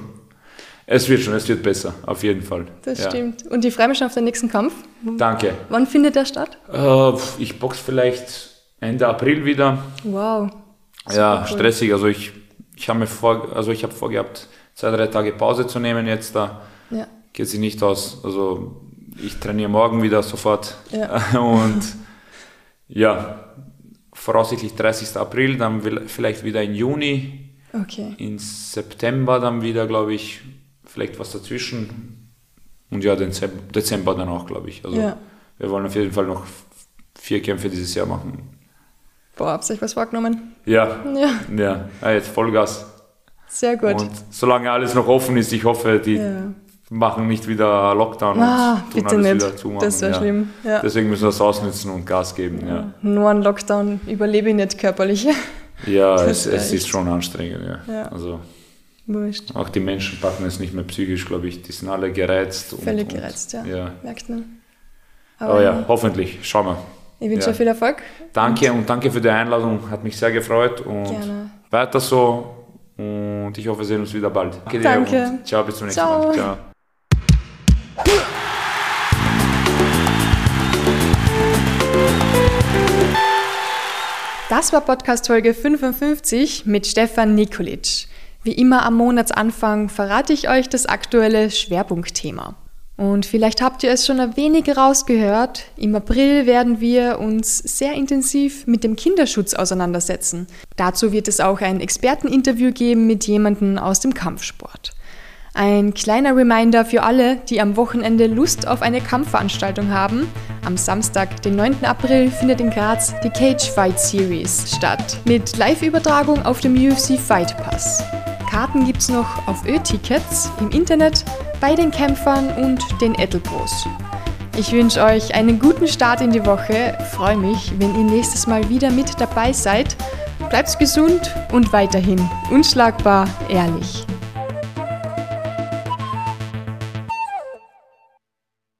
Speaker 2: es wird schon, es wird besser, auf jeden Fall.
Speaker 1: Das ja. stimmt. Und die freue mich schon auf den nächsten Kampf.
Speaker 2: Danke.
Speaker 1: Wann findet der statt?
Speaker 2: Äh, ich boxe vielleicht Ende April wieder.
Speaker 1: Wow.
Speaker 2: Super ja, cool. stressig. Also ich, ich habe mir vor, also ich habe vorgehabt, zwei, drei Tage Pause zu nehmen jetzt da. Ja. Geht sich nicht aus. Also ich trainiere morgen wieder sofort. Ja. Und ja, voraussichtlich 30. April, dann vielleicht wieder im Juni.
Speaker 1: Okay.
Speaker 2: In September dann wieder, glaube ich, vielleicht was dazwischen. Und ja, Dezember dann auch, glaube ich. Also ja. wir wollen auf jeden Fall noch vier Kämpfe dieses Jahr machen.
Speaker 1: Boah, habt ihr euch was vorgenommen?
Speaker 2: Ja. Ja. ja. ja jetzt Vollgas.
Speaker 1: Sehr gut. Und
Speaker 2: solange alles noch offen ist, ich hoffe, die ja. Machen nicht wieder Lockdown
Speaker 1: ah, und tun bitte alles nicht. wieder zumachen. Das wäre ja. schlimm. Ja.
Speaker 2: Deswegen müssen wir es ausnutzen und Gas geben. Ja.
Speaker 1: Nur ein Lockdown überlebe ich nicht körperlich.
Speaker 2: Ja, es, es ist schon anstrengend. Ja. Also Wurscht. Auch die Menschen packen es nicht mehr psychisch, glaube ich. Die sind alle gereizt.
Speaker 1: Völlig und, gereizt, ja. ja. Merkt man.
Speaker 2: Aber, Aber ja, hoffentlich. Schauen wir.
Speaker 1: Ich wünsche ja. viel Erfolg.
Speaker 2: Danke und, und danke für die Einladung. Hat mich sehr gefreut und Gerne. weiter so. Und ich hoffe, wir sehen uns wieder bald.
Speaker 1: Danke. Danke.
Speaker 2: ciao, bis zum nächsten ciao. Mal. Ciao.
Speaker 1: Das war Podcast Folge 55 mit Stefan Nikolic. Wie immer am Monatsanfang verrate ich euch das aktuelle Schwerpunktthema. Und vielleicht habt ihr es schon ein wenig rausgehört. Im April werden wir uns sehr intensiv mit dem Kinderschutz auseinandersetzen. Dazu wird es auch ein Experteninterview geben mit jemandem aus dem Kampfsport. Ein kleiner Reminder für alle, die am Wochenende Lust auf eine Kampfveranstaltung haben. Am Samstag, den 9. April, findet in Graz die Cage Fight Series statt. Mit Live-Übertragung auf dem UFC Fight Pass. Karten gibt's noch auf Ö-Tickets im Internet, bei den Kämpfern und den Edelpros. Ich wünsche euch einen guten Start in die Woche, freue mich, wenn ihr nächstes Mal wieder mit dabei seid. Bleibt gesund und weiterhin unschlagbar ehrlich.